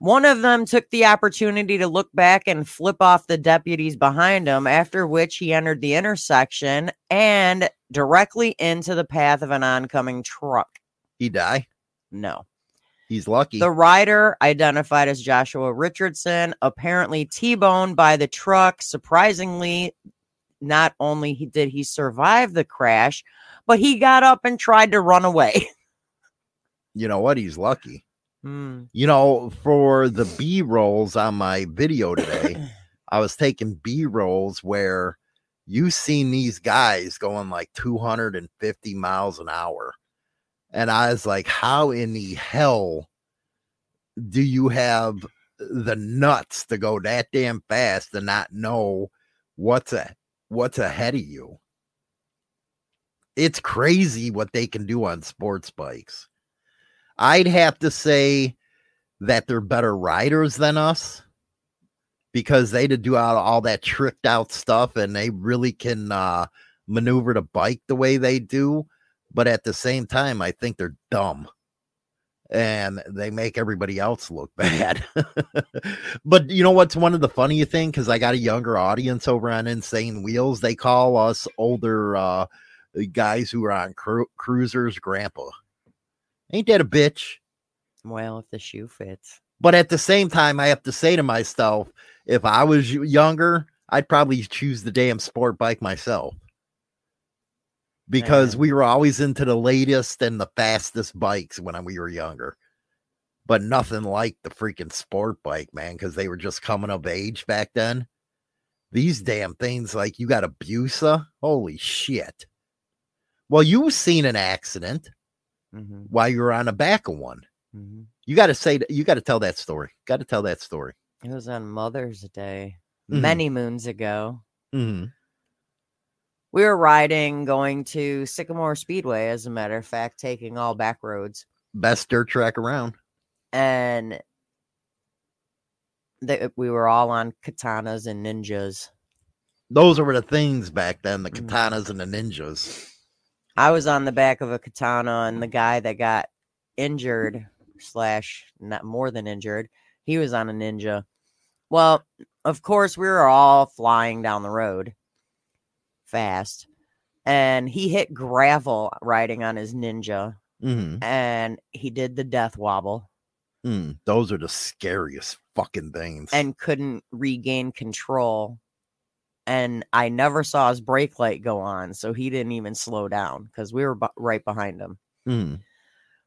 One of them took the opportunity to look back and flip off the deputies behind him, after which he entered the intersection and directly into the path of an oncoming truck. He die. No. He's lucky. The rider, identified as Joshua Richardson, apparently T-boned by the truck. Surprisingly, not only did he survive the crash, but he got up and tried to run away. you know what? He's lucky. Hmm. You know, for the B rolls on my video today, I was taking B rolls where you seen these guys going like 250 miles an hour. And I was like, how in the hell do you have the nuts to go that damn fast and not know what's a, what's ahead of you? It's crazy what they can do on sports bikes. I'd have to say that they're better riders than us. because they do all, all that tricked out stuff and they really can uh, maneuver the bike the way they do. But at the same time, I think they're dumb and they make everybody else look bad. but you know what's one of the funny thing? Because I got a younger audience over on Insane Wheels. They call us older uh, guys who are on cru- cruisers grandpa. Ain't that a bitch? Well, if the shoe fits. But at the same time, I have to say to myself, if I was younger, I'd probably choose the damn sport bike myself. Because Man. we were always into the latest and the fastest bikes when we were younger. But nothing like the freaking sport bike, man, because they were just coming of age back then. These damn things, like you got a Busa, holy shit. Well, you've seen an accident hmm while you were on the back of one. hmm You got to say. You got to tell that story. Got to tell that story. It was on Mother's Day Mhm. many moons ago. We were riding, going to Sycamore Speedway, as a matter of fact, taking all back roads. Best dirt track around. And they, we were all on katanas and ninjas. Those were the things back then. The Mhm. katanas and the ninjas. I was on the back of a katana, and the guy that got injured slash not more than injured, he was on a ninja. Well, of course, we were all flying down the road fast, and he hit gravel riding on his ninja, Mm-hmm. and he did the death wobble Mm, those are the scariest fucking things. and couldn't regain control. And I never saw his brake light go on, so he didn't even slow down because we were bu- right behind him. Mm,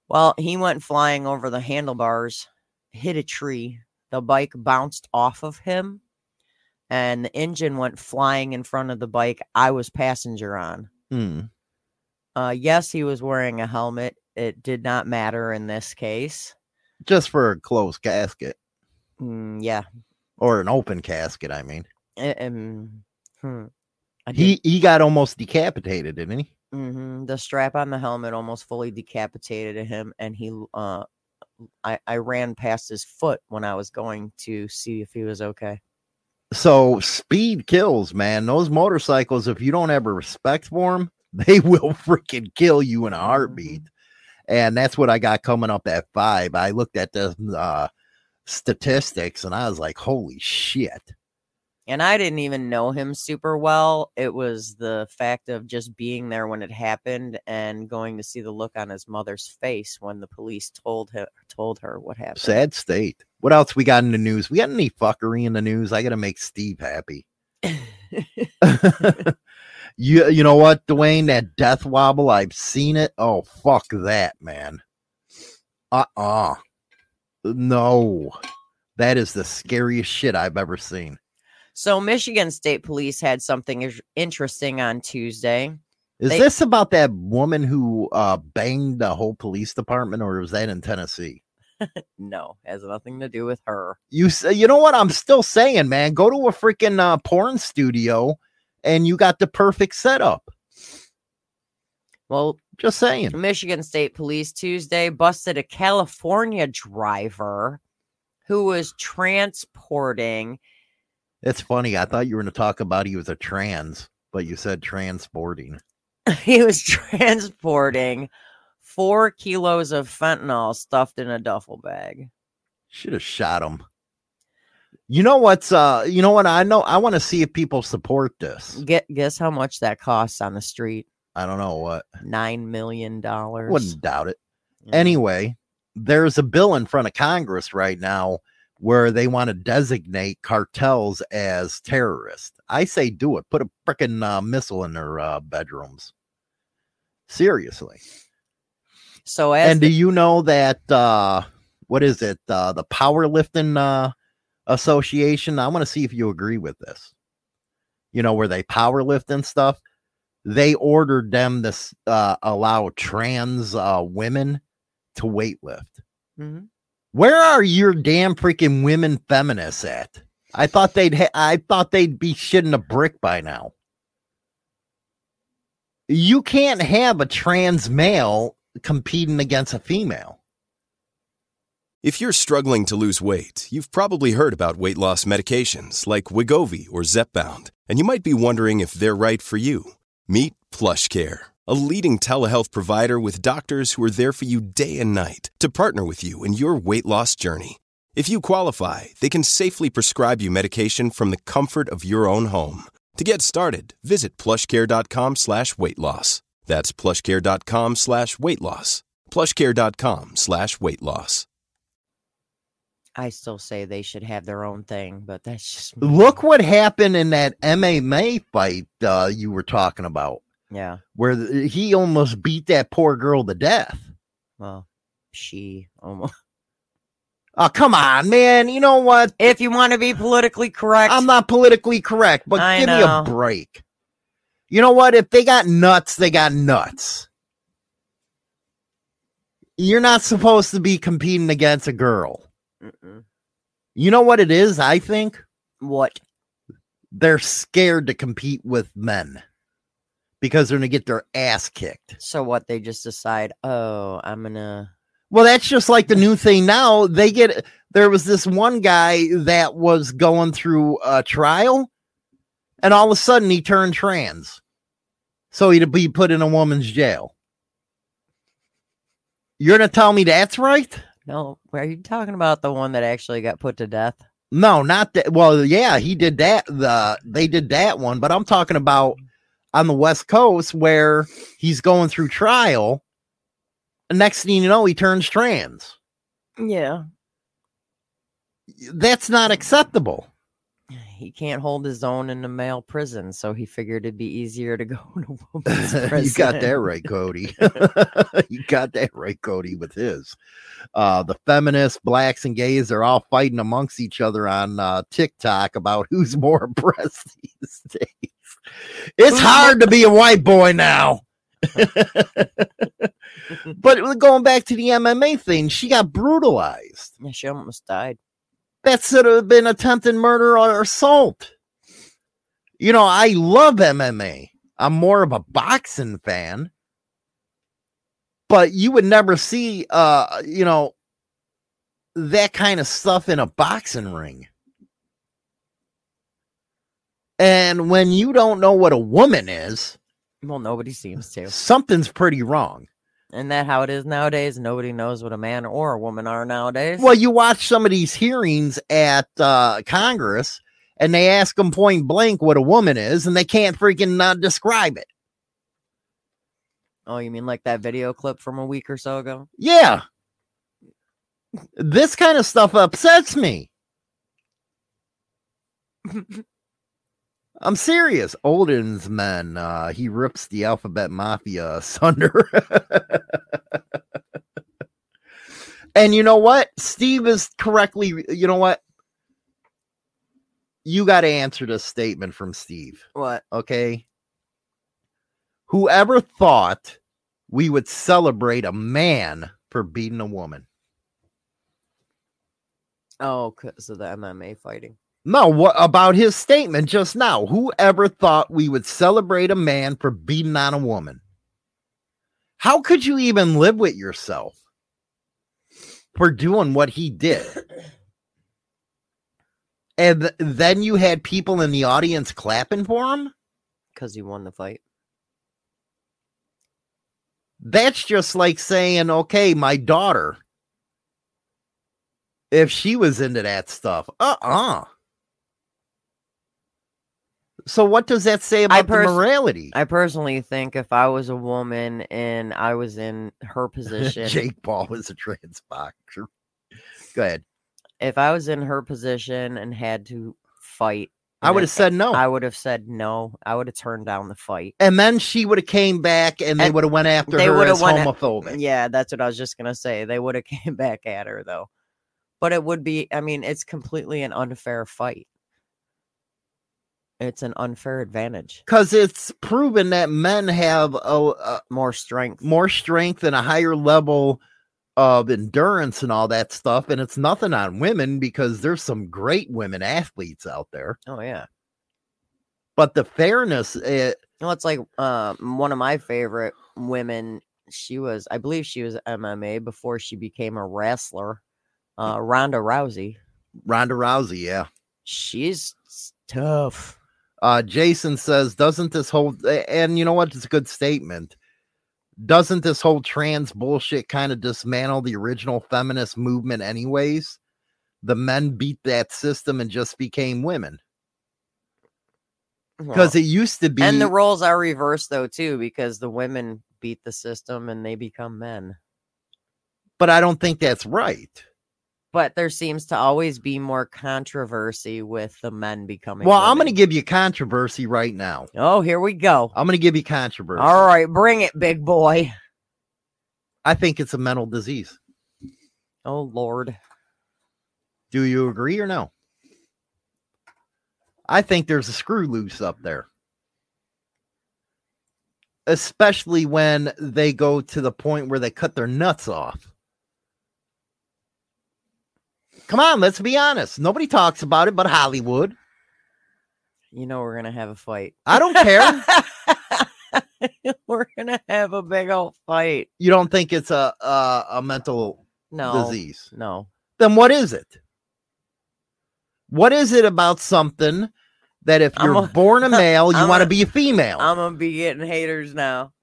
Well, he went flying over the handlebars, hit a tree. The bike bounced off of him, and the engine went flying in front of the bike I was passenger on. mm. Uh, yes, he was wearing a helmet. It did not matter in this case. Just for a closed casket Mm, yeah. or an open casket. I mean, um, hmm. I he he got almost decapitated, didn't he? Mm-hmm. The strap on the helmet almost fully decapitated him, and he, uh, I, I ran past his foot when I was going to see if he was okay. So speed kills, man. Those motorcycles, if you don't have a respect for them, they will freaking kill you in a heartbeat. And that's what I got coming up at five. I looked at the uh, statistics and I was like, holy shit. And I didn't even know him super well. It was the fact of just being there when it happened and going to see the look on his mother's face when the police told her told her what happened. Sad state. What else we got in the news? We got any fuckery in the news? I got to make Steve happy. you you know what, Dwayne? That death wobble, I've seen it. Oh fuck that, man. Uh uh No. That is the scariest shit I've ever seen. So Michigan State Police had something interesting on Tuesday. Is They- this about that woman who uh banged the whole police department or was that in Tennessee? No, has nothing to do with her. You say, you know what I'm still saying, man, go to a freaking uh, porn studio and you got the perfect setup. Well, Just saying. Michigan State Police Tuesday busted a California driver who was transporting It's funny. I thought you were going to talk about he was a trans, but you said transporting. he was transporting four kilos of fentanyl stuffed in a duffel bag. Should have shot him. You know what's uh you know what I know I want to see if people support this. Get guess how much that costs on the street? I don't know what. Nine million dollars. Wouldn't doubt it. Yeah. Anyway, there's a bill in front of Congress right now where they want to designate cartels as terrorists. I say do it. Put a freaking uh, missile in their uh, bedrooms. Seriously. So as and the- do you know that uh what is it? Uh the powerlifting uh association. I want to see if you agree with this. You know, where they powerlift and stuff. They ordered them to uh allow trans uh women to weightlift. Mhm. Where are your damn freaking women feminists at? I thought they'd ha- I thought they'd be shitting a brick by now. You can't have a trans male competing against a female. If you're struggling to lose weight, you've probably heard about weight loss medications like Wegovy or Zepbound, and you might be wondering if they're right for you. Meet PlushCare, a leading telehealth provider with doctors who are there for you day and night to partner with you in your weight loss journey. If you qualify, they can safely prescribe you medication from the comfort of your own home. To get started, visit plushcare.com slash weight loss. That's plushcare.com slash weight loss. Plushcare.com slash weight loss. I still say they should have their own thing, but that's just me. Look what happened in that MMA fight uh, you were talking about, yeah. where the, he almost beat that poor girl to death. Well, she almost. Oh, come on, man. You know what? If you want to be politically correct, I'm not politically correct, but I give me a break. You know what? If they got nuts, they got nuts. You're not supposed to be competing against a girl. Mm-mm. You know what it is? I think What? they're scared to compete with men because they're going to get their ass kicked. So what? They just decide, oh, I'm gonna. Well, that's just like the new thing now. They get there was this one guy that was going through a trial, and all of a sudden he turned trans, so he'd be put in a woman's jail. You're gonna tell me that's right? No, are you talking about the one that actually got put to death? No, not that. Well, yeah, he did that. The they did that one, but I'm talking about on the West Coast where he's going through trial. and Next thing you know, he turns trans. Yeah. That's not acceptable. He can't hold his own in a male prison, so he figured it'd be easier to go a woman's prison. you got that right, Cody. you got that right, Cody, with his. Uh, the feminists, blacks, and gays are all fighting amongst each other on uh, TikTok about who's more oppressed these days. It's hard to be a white boy now. but going back to the MMA thing, she got brutalized. Yeah, she almost died. That should have been attempted murder or assault. You know, I love MMA. I'm more of a boxing fan. But you would never see uh, you know, that kind of stuff in a boxing ring. And when you don't know what a woman is, Well, nobody seems to. something's pretty wrong. Isn't that how it is nowadays? Nobody knows what a man or a woman are nowadays. Well, you watch some of these hearings at uh, Congress, and they ask them point blank what a woman is, and they can't freaking uh, describe it. Oh, you mean like that video clip from a week or so ago? Yeah, this kind of stuff upsets me. I'm serious. Olden's man, uh, he rips the alphabet mafia asunder. and you know what? Steve is correctly, you know what? You got to answer this statement from Steve. What? Okay. Whoever thought we would celebrate a man for beating a woman? Oh, because of the MMA fighting. No, what about his statement just now? Whoever thought we would celebrate a man for beating on a woman? How could you even live with yourself for doing what he did? And th- then you had people in the audience clapping for him? Because he won the fight. That's just like saying, okay, my daughter, if she was into that stuff, uh uh So, what does that say about pers- morality? I personally think if I was a woman and I was in her position, Jake Paul was a trans boxer. Go ahead. if I was in her position and had to fight, I would have said no. I would have said no. I would have turned down the fight. and then she would have came back and they would have went after they her as homophobic. Yeah, that's what I was just gonna say. They would have came back at her though. But it would be I mean, it's completely an unfair fight. It's an unfair advantage. Because it's proven that men have a, a More strength. more strength and a higher level of endurance and all that stuff. And it's nothing on women because there's some great women athletes out there. Oh yeah. But the fairness, eh, Well, it's like um, one of my favorite women. She was, I believe, she was MMA before she became a wrestler. Uh, Ronda Rousey. Ronda Rousey, yeah. She's tough. Uh, Jason says, doesn't this whole and you know what? It's a good statement. Doesn't this whole trans bullshit kind of dismantle the original feminist movement, anyways? The men beat that system and just became women because Well, it used to be. and the roles are reversed though too, because the women beat the system and they become men. but I don't think that's right. But there seems to always be more controversy with the men becoming. Well, I'm going to give you controversy right now. Oh, here we go. I'm going to give you controversy. All right, bring it, big boy. I think it's a mental disease. Oh Lord. Do you agree or no? I think there's a screw loose up there. Especially when they go to the point where they cut their nuts off. Come on, let's be honest. Nobody talks about it but Hollywood. You know we're gonna have a fight. I don't care. we're gonna have a big old fight. you don't think it's a a, a mental No disease. No. Then what is it? What is it about something that if you're a- born a male, you want to be a female? I'm gonna be getting haters now.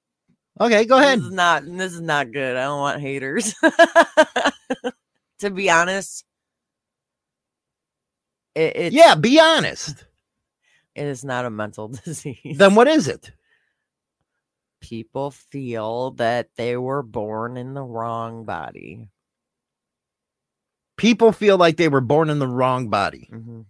okay, go ahead. This is not this is not good. I don't want haters. to be honest, it, it's, Yeah, be honest. it is not a mental disease. Then what is it? people feel that they were born in the wrong body. People feel like they were born in the wrong body. Mm-hmm.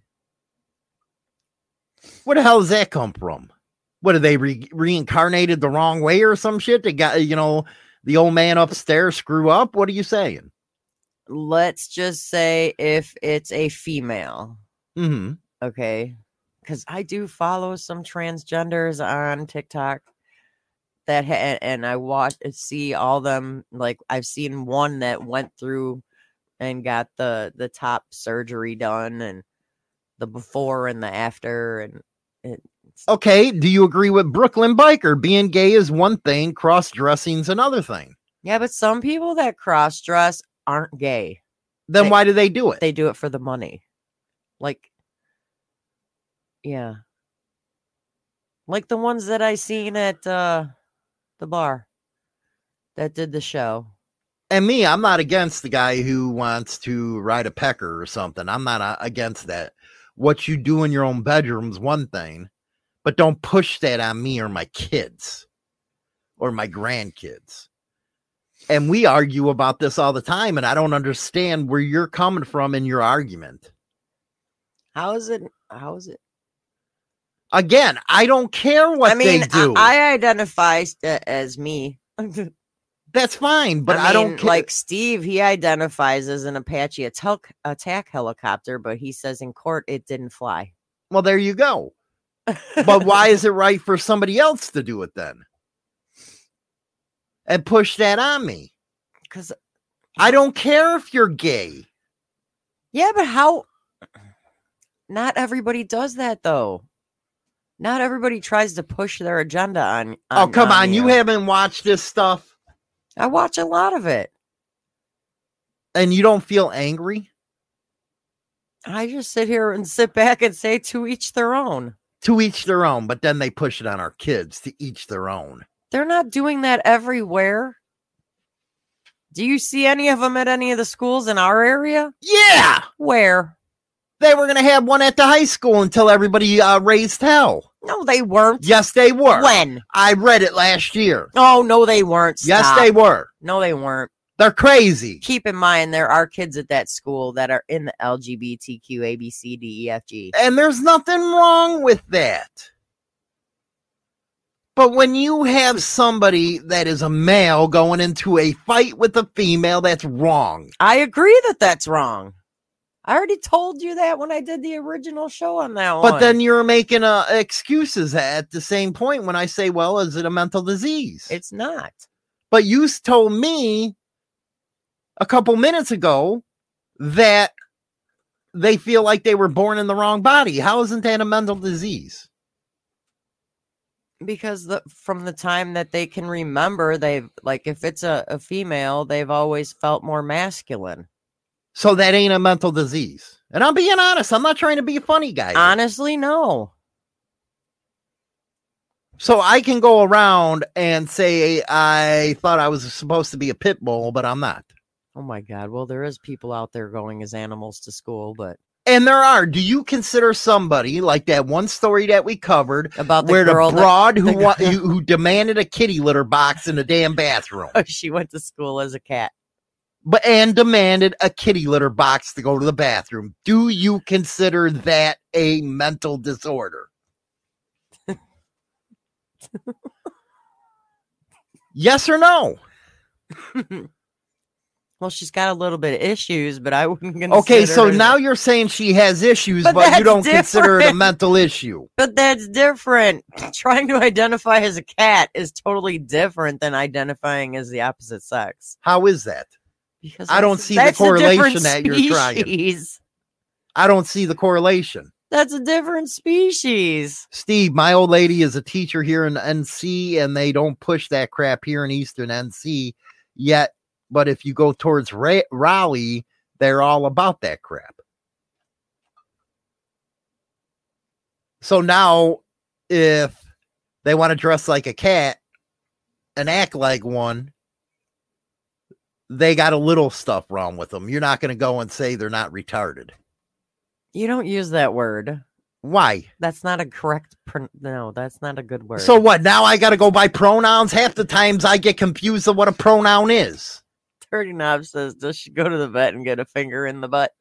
Where the hell does that come from? What are they re- reincarnated the wrong way or some shit? They got you know the old man upstairs screw up. What are you saying? Let's just say if it's a female, hmm okay? Because I do follow some transgenders on TikTok that ha- and I watch see all them like I've seen one that went through and got the the top surgery done and the before and the after and it, Okay, do you agree with Brooklyn Biker? Being gay is one thing, cross dressing's another thing. yeah, but some people that cross dress aren't gay. Then They- why do they do it? They do it for the money. Like yeah. Like the ones that I seen at uh the bar that did the show. and me, I'm not against the guy who wants to ride a pecker or something. I'm not uh, against that. What you do in your own bedroom's one thing, but don't push that on me or my kids or my grandkids. And we argue about this all the time, and I don't understand where you're coming from in your argument. How is it how is it? Again, I don't care what I mean, they do. I, I identify uh, as me. That's fine, but I, mean, don't care. like Steve. He identifies as an Apache attack attack helicopter, but he says in court it didn't fly. well, there you go. but why is it right for somebody else to do it then? And push that on me. Because I don't care if you're gay. yeah, but how? Not everybody does that though. Not everybody tries to push their agenda on. Oh, on come on. You you. haven't watched this stuff I watch a lot of it. and you don't feel angry? I just sit here and sit back and say to each their own. To each their own, but then they push it on our kids to each their own. They're not doing that everywhere. Do you see any of them at any of the schools in our area? Yeah. Where? They were going to have one at the high school until everybody uh, raised hell. No, they weren't. Yes, they were. When? I read it last year. Oh, no, they weren't. Yes, Stop. they were. No, they weren't. They're crazy. Keep in mind, there are kids at that school that are in the LGBTQ, A, B, C, D, E, F, G. And there's nothing wrong with that. But when you have somebody that is a male going into a fight with a female, that's wrong. I agree that that's wrong. I already told you that when I did the original show on that one. But then you're making uh, excuses at the same point when I say, well, is it a mental disease? it's not. but you told me a couple minutes ago that they feel like they were born in the wrong body. How isn't that a mental disease? because the from the time that they can remember they've like if it's a, a female they've always felt more masculine So that ain't a mental disease. And I'm being honest. I'm not trying to be a funny guy. Honestly, no. So I can go around and say I thought I was supposed to be a pit bull, but I'm not. Oh my god. Well, there is people out there going as animals to school, but And there are. Do you consider somebody like that one story that we covered about the where the girl that- broad who, the who who demanded a kitty litter box in the damn bathroom, she went to school as a cat. But and demanded a kitty litter box to go to the bathroom? Do you consider that a mental disorder? yes or no? Well, she's got a little bit of issues, but I wouldn't consider Okay, so now you're saying she has issues, But but, you don't consider it a mental issue. But that's different. Trying to identify as a cat is totally different than identifying as the opposite sex. How is that? Because I don't see the that's a different correlation that you're trying. I don't see the correlation. That's a different species. Steve, my old lady is a teacher here in NC, and they don't push that crap here in Eastern NC yet. But if you go towards Ra- Raleigh, they're all about that crap. So now, if they want to dress like a cat and act like one, they got a little stuff wrong with them. You're not going to go and say they're not retarded. You don't use that word. Why? That's not a correct. Pron- no, that's not a good word. So what? Now I got to go by pronouns. Half the times I get confused of what a pronoun is. Dirty Knob says, "Does she go to the vet and get a finger in the butt?"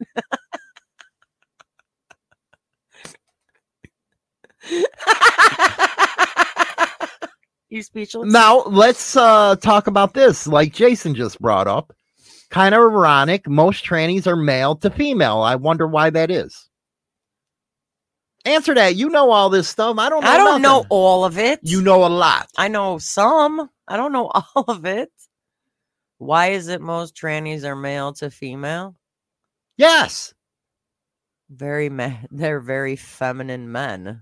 you speechless? Now let's uh talk about this. Like Jason just brought up, kind of ironic. Most trannies are male to female. I wonder why that is. Answer that. You know all this stuff. I don't. know I don't know all of it. You know a lot. I know some. I don't know all of it. Why is it most trannies are male to female? Yes. Very ma- they're very feminine men.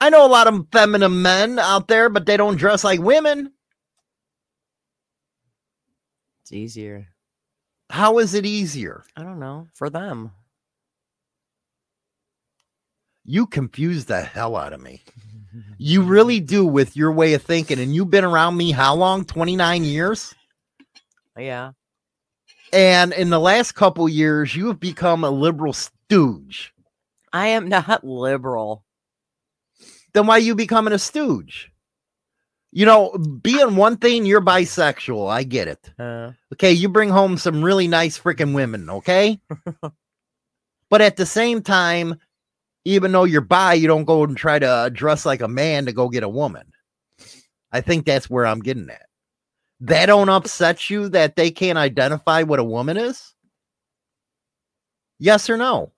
I know a lot of feminine men out there, but they don't dress like women. It's easier. How is it easier? I don't know for them. You confuse the hell out of me. You really do with your way of thinking. And you've been around me how long? 29 years? Yeah. And in the last couple years, you have become a liberal stooge. I am not liberal. Then why you becoming a stooge? You know, being one thing, you're bisexual. I get it. Uh, Okay, you bring home some really nice freaking women, okay? but at the same time, even though you're bi, you don't go and try to dress like a man to go get a woman. I think that's where I'm getting at. That don't upset you that they can't identify what a woman is? Yes or no?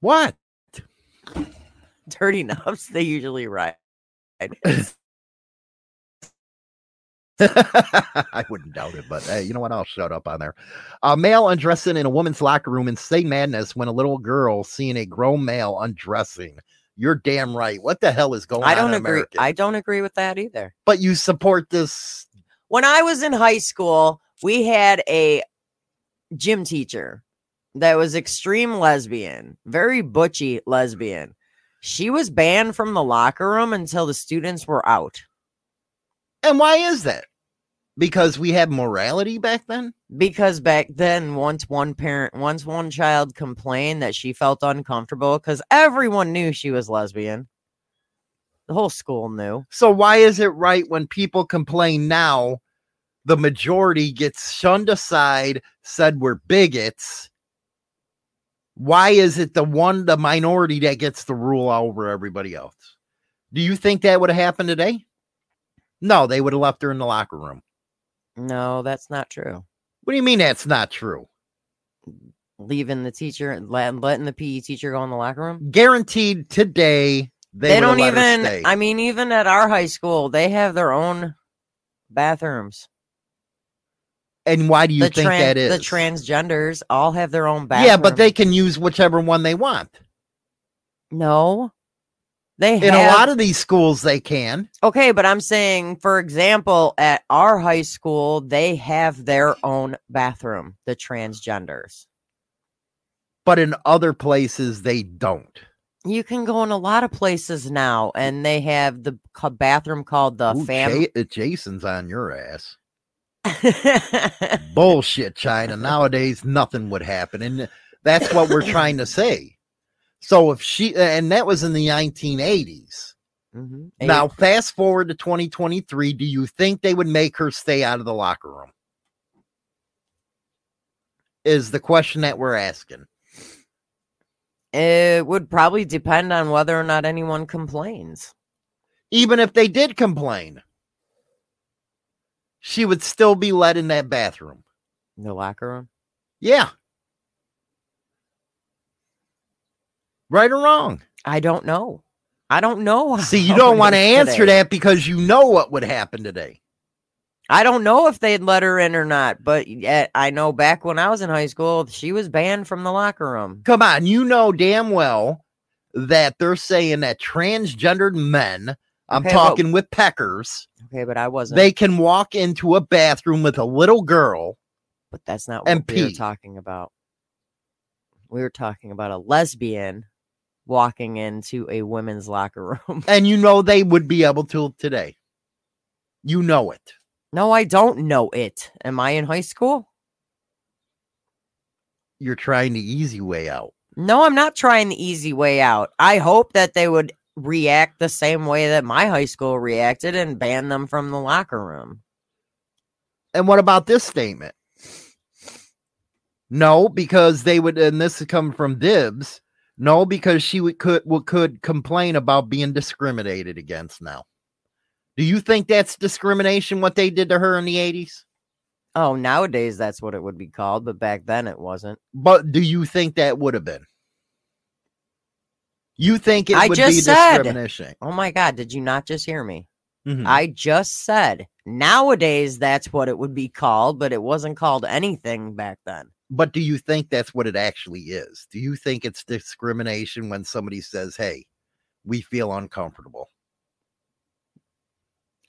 What? dirty knobs, they usually ride. I wouldn't doubt it, but hey, you know what? I'll shut up on there. A male undressing in a woman's locker room insane madness when a little girl seeing a grown male undressing. You're damn right. What the hell is going I on? don't in agree. America? I don't agree with that either. but you support this. When I was in high school, we had a gym teacher that was extreme lesbian, very butchy lesbian. She was banned from the locker room until the students were out. And why is that? Because we had morality back then? because back then once one parent once one child complained that she felt uncomfortable because everyone knew she was lesbian the whole school knew So why is it right when people complain now, the majority gets shunned aside, said we're bigots? Why is it the one, the minority that gets the rule over everybody else? Do you think that would have happened today? No, they would have left her in the locker room. no that's not true What do you mean that's not true? leaving the teacher letting, letting the pe teacher go in the locker room Guaranteed today they, they, don't even i mean even at our high school they have their own bathrooms and why do you the think tran- that is? the transgenders all have their own bathroom yeah, but they can use whichever one they want. no They have... In a lot of these schools, they can. Okay, but I'm saying, for example, at our high school, they have their own bathroom, the transgenders. But in other places, they don't. You can go in a lot of places now, and they have the bathroom called the Ooh, fam. Ja- uh, Jason's on your ass. Bullshit, China. Nowadays, nothing would happen. And that's what we're trying to say. So if she, and that was in the 1980s. Mhm. Now, fast forward to 2023. Do you think they would make her stay out of the locker room? Is the question that we're asking. it would probably depend on whether or not anyone complains. Even if they did complain, she would still be let in that bathroom. in The locker room. Yeah. Right or wrong? I don't know. I don't know. See, you don't want to answer today. that because you know what would happen today. I don't know if they'd let her in or not, but yet I know back when I was in high school, she was banned from the locker room. Come on, you know damn well that they're saying that transgendered men, I'm Okay, but- talking with peckers, Okay, but I wasn't. they can walk into a bathroom with a little girl. but that's not what we were talking about. We were talking about a lesbian walking into a women's locker room. And you know they would be able to today. You know it. no, I don't know it. Am I in high school? You're trying the easy way out. No, I'm not trying the easy way out. I hope that they would react the same way that my high school reacted and ban them from the locker room. And what about this statement? No, because they would, and this is coming from Dibs. No, because she would could would, could complain about being discriminated against now. Do you think that's discrimination what they did to her in the 80s? Oh, nowadays that's what it would be called, but back then it wasn't. But do you think that would have been? You think it I would just be said- discrimination? Oh my god, did you not just hear me? Mhm. I just said nowadays that's what it would be called, but it wasn't called anything back then. But do you think that's what it actually is? Do you think it's discrimination when somebody says, "Hey, we feel uncomfortable"?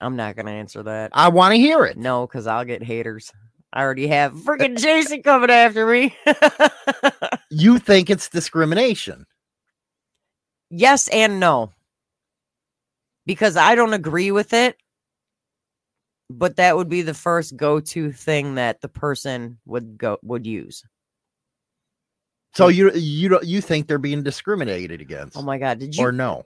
I'm not gonna answer that. I want to hear it. No, because I'll get haters. I already have freaking Jason coming after me. You think it's discrimination? Yes and no. Because I don't agree with it, but that would be the first go-to thing that the person would go would use. So you you don't you think they're being discriminated against? Oh my god, did you or no?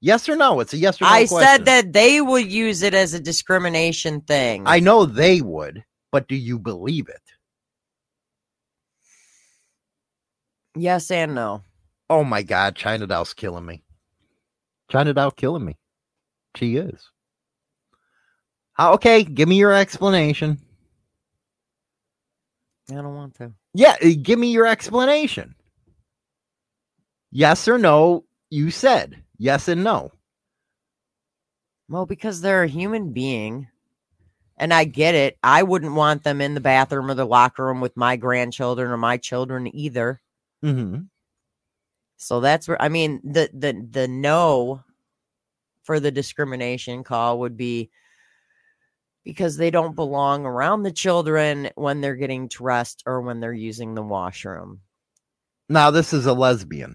Yes or no? It's a yes or no I question. said that they would use it as a discrimination thing. I know they would, but do you believe it? yes and no. Oh my God, China Doll's killing me. China Doll killing me. She is. Okay, give me your explanation. I don't want to. Yeah, uh, give me your explanation. Yes or no? You said yes and no. Well, because they're a human being. And I get it. I wouldn't want them in the bathroom or the locker room with my grandchildren or my children either. Mm-hmm. So that's where I mean the the the no for the discrimination call would be because they don't belong around the children when they're getting dressed or when they're using the washroom. Now this is a lesbian.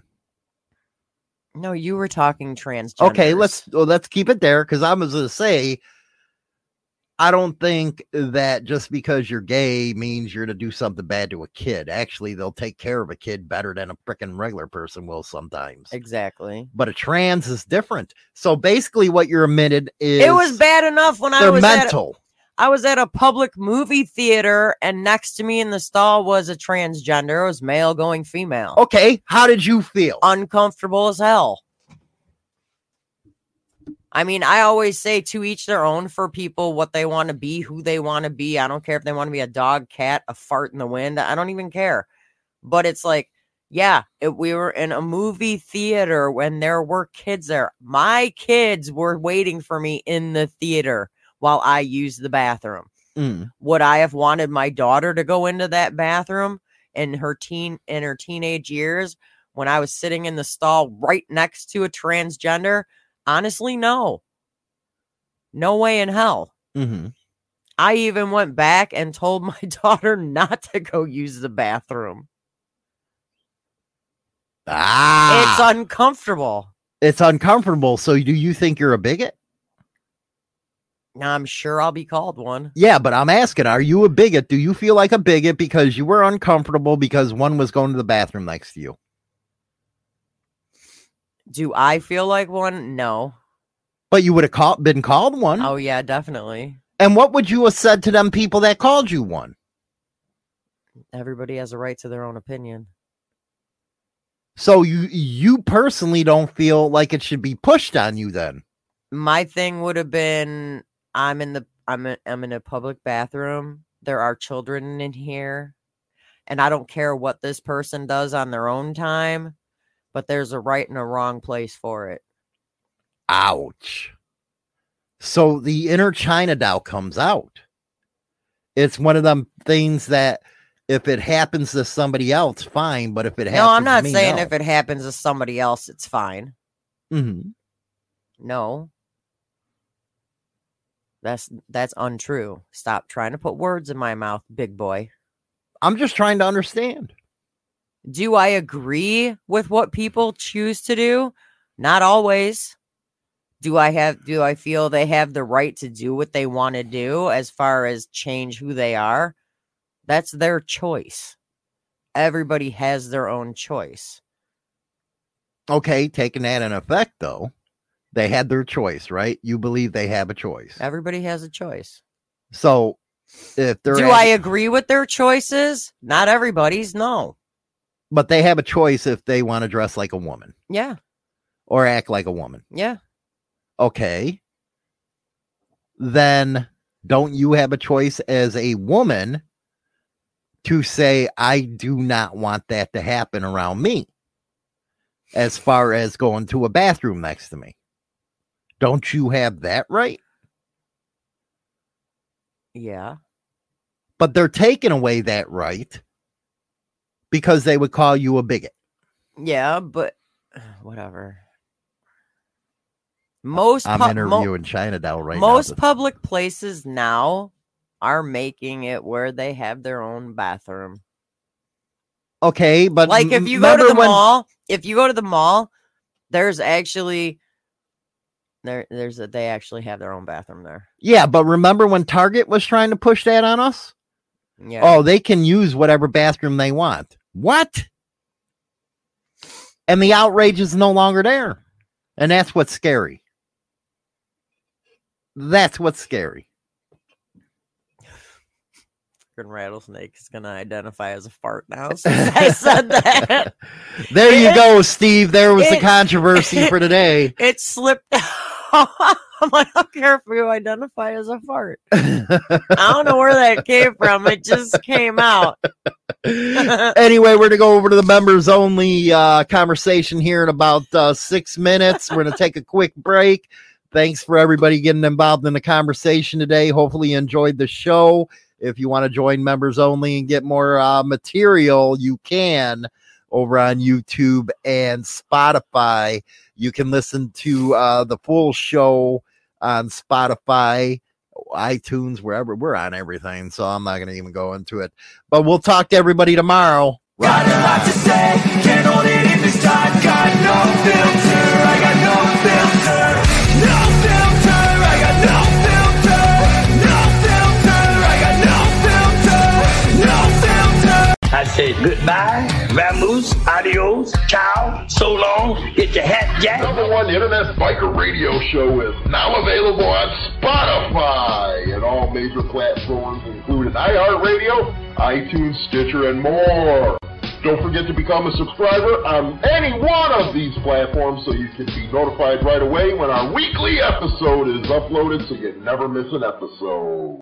No, you were talking transgender. Okay, let's well, let's keep it there because I was going to say, I don't think that just because you're gay means you're to do something bad to a kid. Actually, they'll take care of a kid better than a freaking regular person will sometimes. exactly. But a trans is different. So basically, what you're admitted is It was bad enough when I was at mental. I was at a public movie theater, and next to me in the stall was a transgender. It was male going female. Okay, how did you feel? Uncomfortable as hell. I mean, I always say to each their own for people what they want to be, who they want to be. I don't care if they want to be a dog, cat, a fart in the wind. I don't even care. But it's like, yeah, it, we were in a movie theater when there were kids there. My kids were waiting for me in the theater while I used the bathroom Mm. would I have wanted my daughter to go into that bathroom in her teen in her teenage years when I was sitting in the stall right next to a transgender? Honestly, no. No way in hell. Mm-hmm. I even went back and told my daughter not to go use the bathroom. Ah, It's uncomfortable. it's uncomfortable. So, do you think you're a bigot? Now, I'm sure I'll be called one. Yeah, but I'm asking, are you a bigot? Do you feel like a bigot because you were uncomfortable because one was going to the bathroom next to you? Do I feel like one? No. But you would have call- been called one. Oh, yeah, definitely. And what would you have said to them people that called you one? Everybody has a right to their own opinion. So you you personally don't feel like it should be pushed on you then? My thing would have been I'm in the I'm in, I'm in a public bathroom. There are children in here. And I don't care what this person does on their own time, but there's a right and a wrong place for it. Ouch. So the inner China Doll comes out. It's one of them things that if it happens to somebody else, fine. But if it happens, No, I'm not me, saying no. if it happens to somebody else, it's fine. Mm-hmm. No. That's that's untrue. Stop trying to put words in my mouth, big boy. I'm just trying to understand. Do I agree with what people choose to do? Not always. Do I have do I feel they have the right to do what they want to do as far as change who they are? That's their choice. Everybody has their own choice. Okay, taking that in effect though, they had their choice, right? You believe they have a choice. Everybody has a choice. So if they're Do at- I agree with their choices? Not everybody's, no. But they have a choice if they want to dress like a woman Yeah, or act like a woman. yeah. Okay. Then don't you have a choice as a woman to say, I do not want that to happen around me? As far as going to a bathroom next to me. Don't you have that right? Yeah. But they're taking away that right because they would call you a bigot. Yeah, but whatever. Most I'm pu- mo- interviewing China Doll right most now. public places now are making it where they have their own bathroom. okay, but like if you go to the when- mall, if you go to the mall, there's actually there there's a they actually have their own bathroom there. Yeah, but remember when Target was trying to push that on us? Yeah. Oh, they can use whatever bathroom they want. What? And the outrage is no longer there. And that's what's scary. That's what's scary. Fucking rattlesnake is gonna identify as a fart now. Since I said that. There you go, Steve. There was the it- controversy for today. It slipped out. I'm like, I don't care if you identify as a fart. I don't know where that came from. It just came out. anyway, we're gonna go over to the members only uh, conversation here in about uh, six minutes. We're gonna take a quick break. Thanks for everybody getting involved in the conversation today. Hopefully, you enjoyed the show. If you want to join members only and get more uh, material, you can over on YouTube and Spotify. You can listen to uh, the full show on Spotify, iTunes, wherever we're on everything. So I'm not going to even go into it. But we'll talk to everybody tomorrow. Got a lot to say, can't hold it in this time. Got no filter, I got no I say goodbye, vamoose, adios, ciao, so long, get your hat jack. Number one internet biker radio show is now available on Spotify and all major platforms, including iHeartRadio, iTunes, Stitcher, and more. Don't forget to become a subscriber on any one of these platforms so you can be notified right away when our weekly episode is uploaded so you never miss an episode.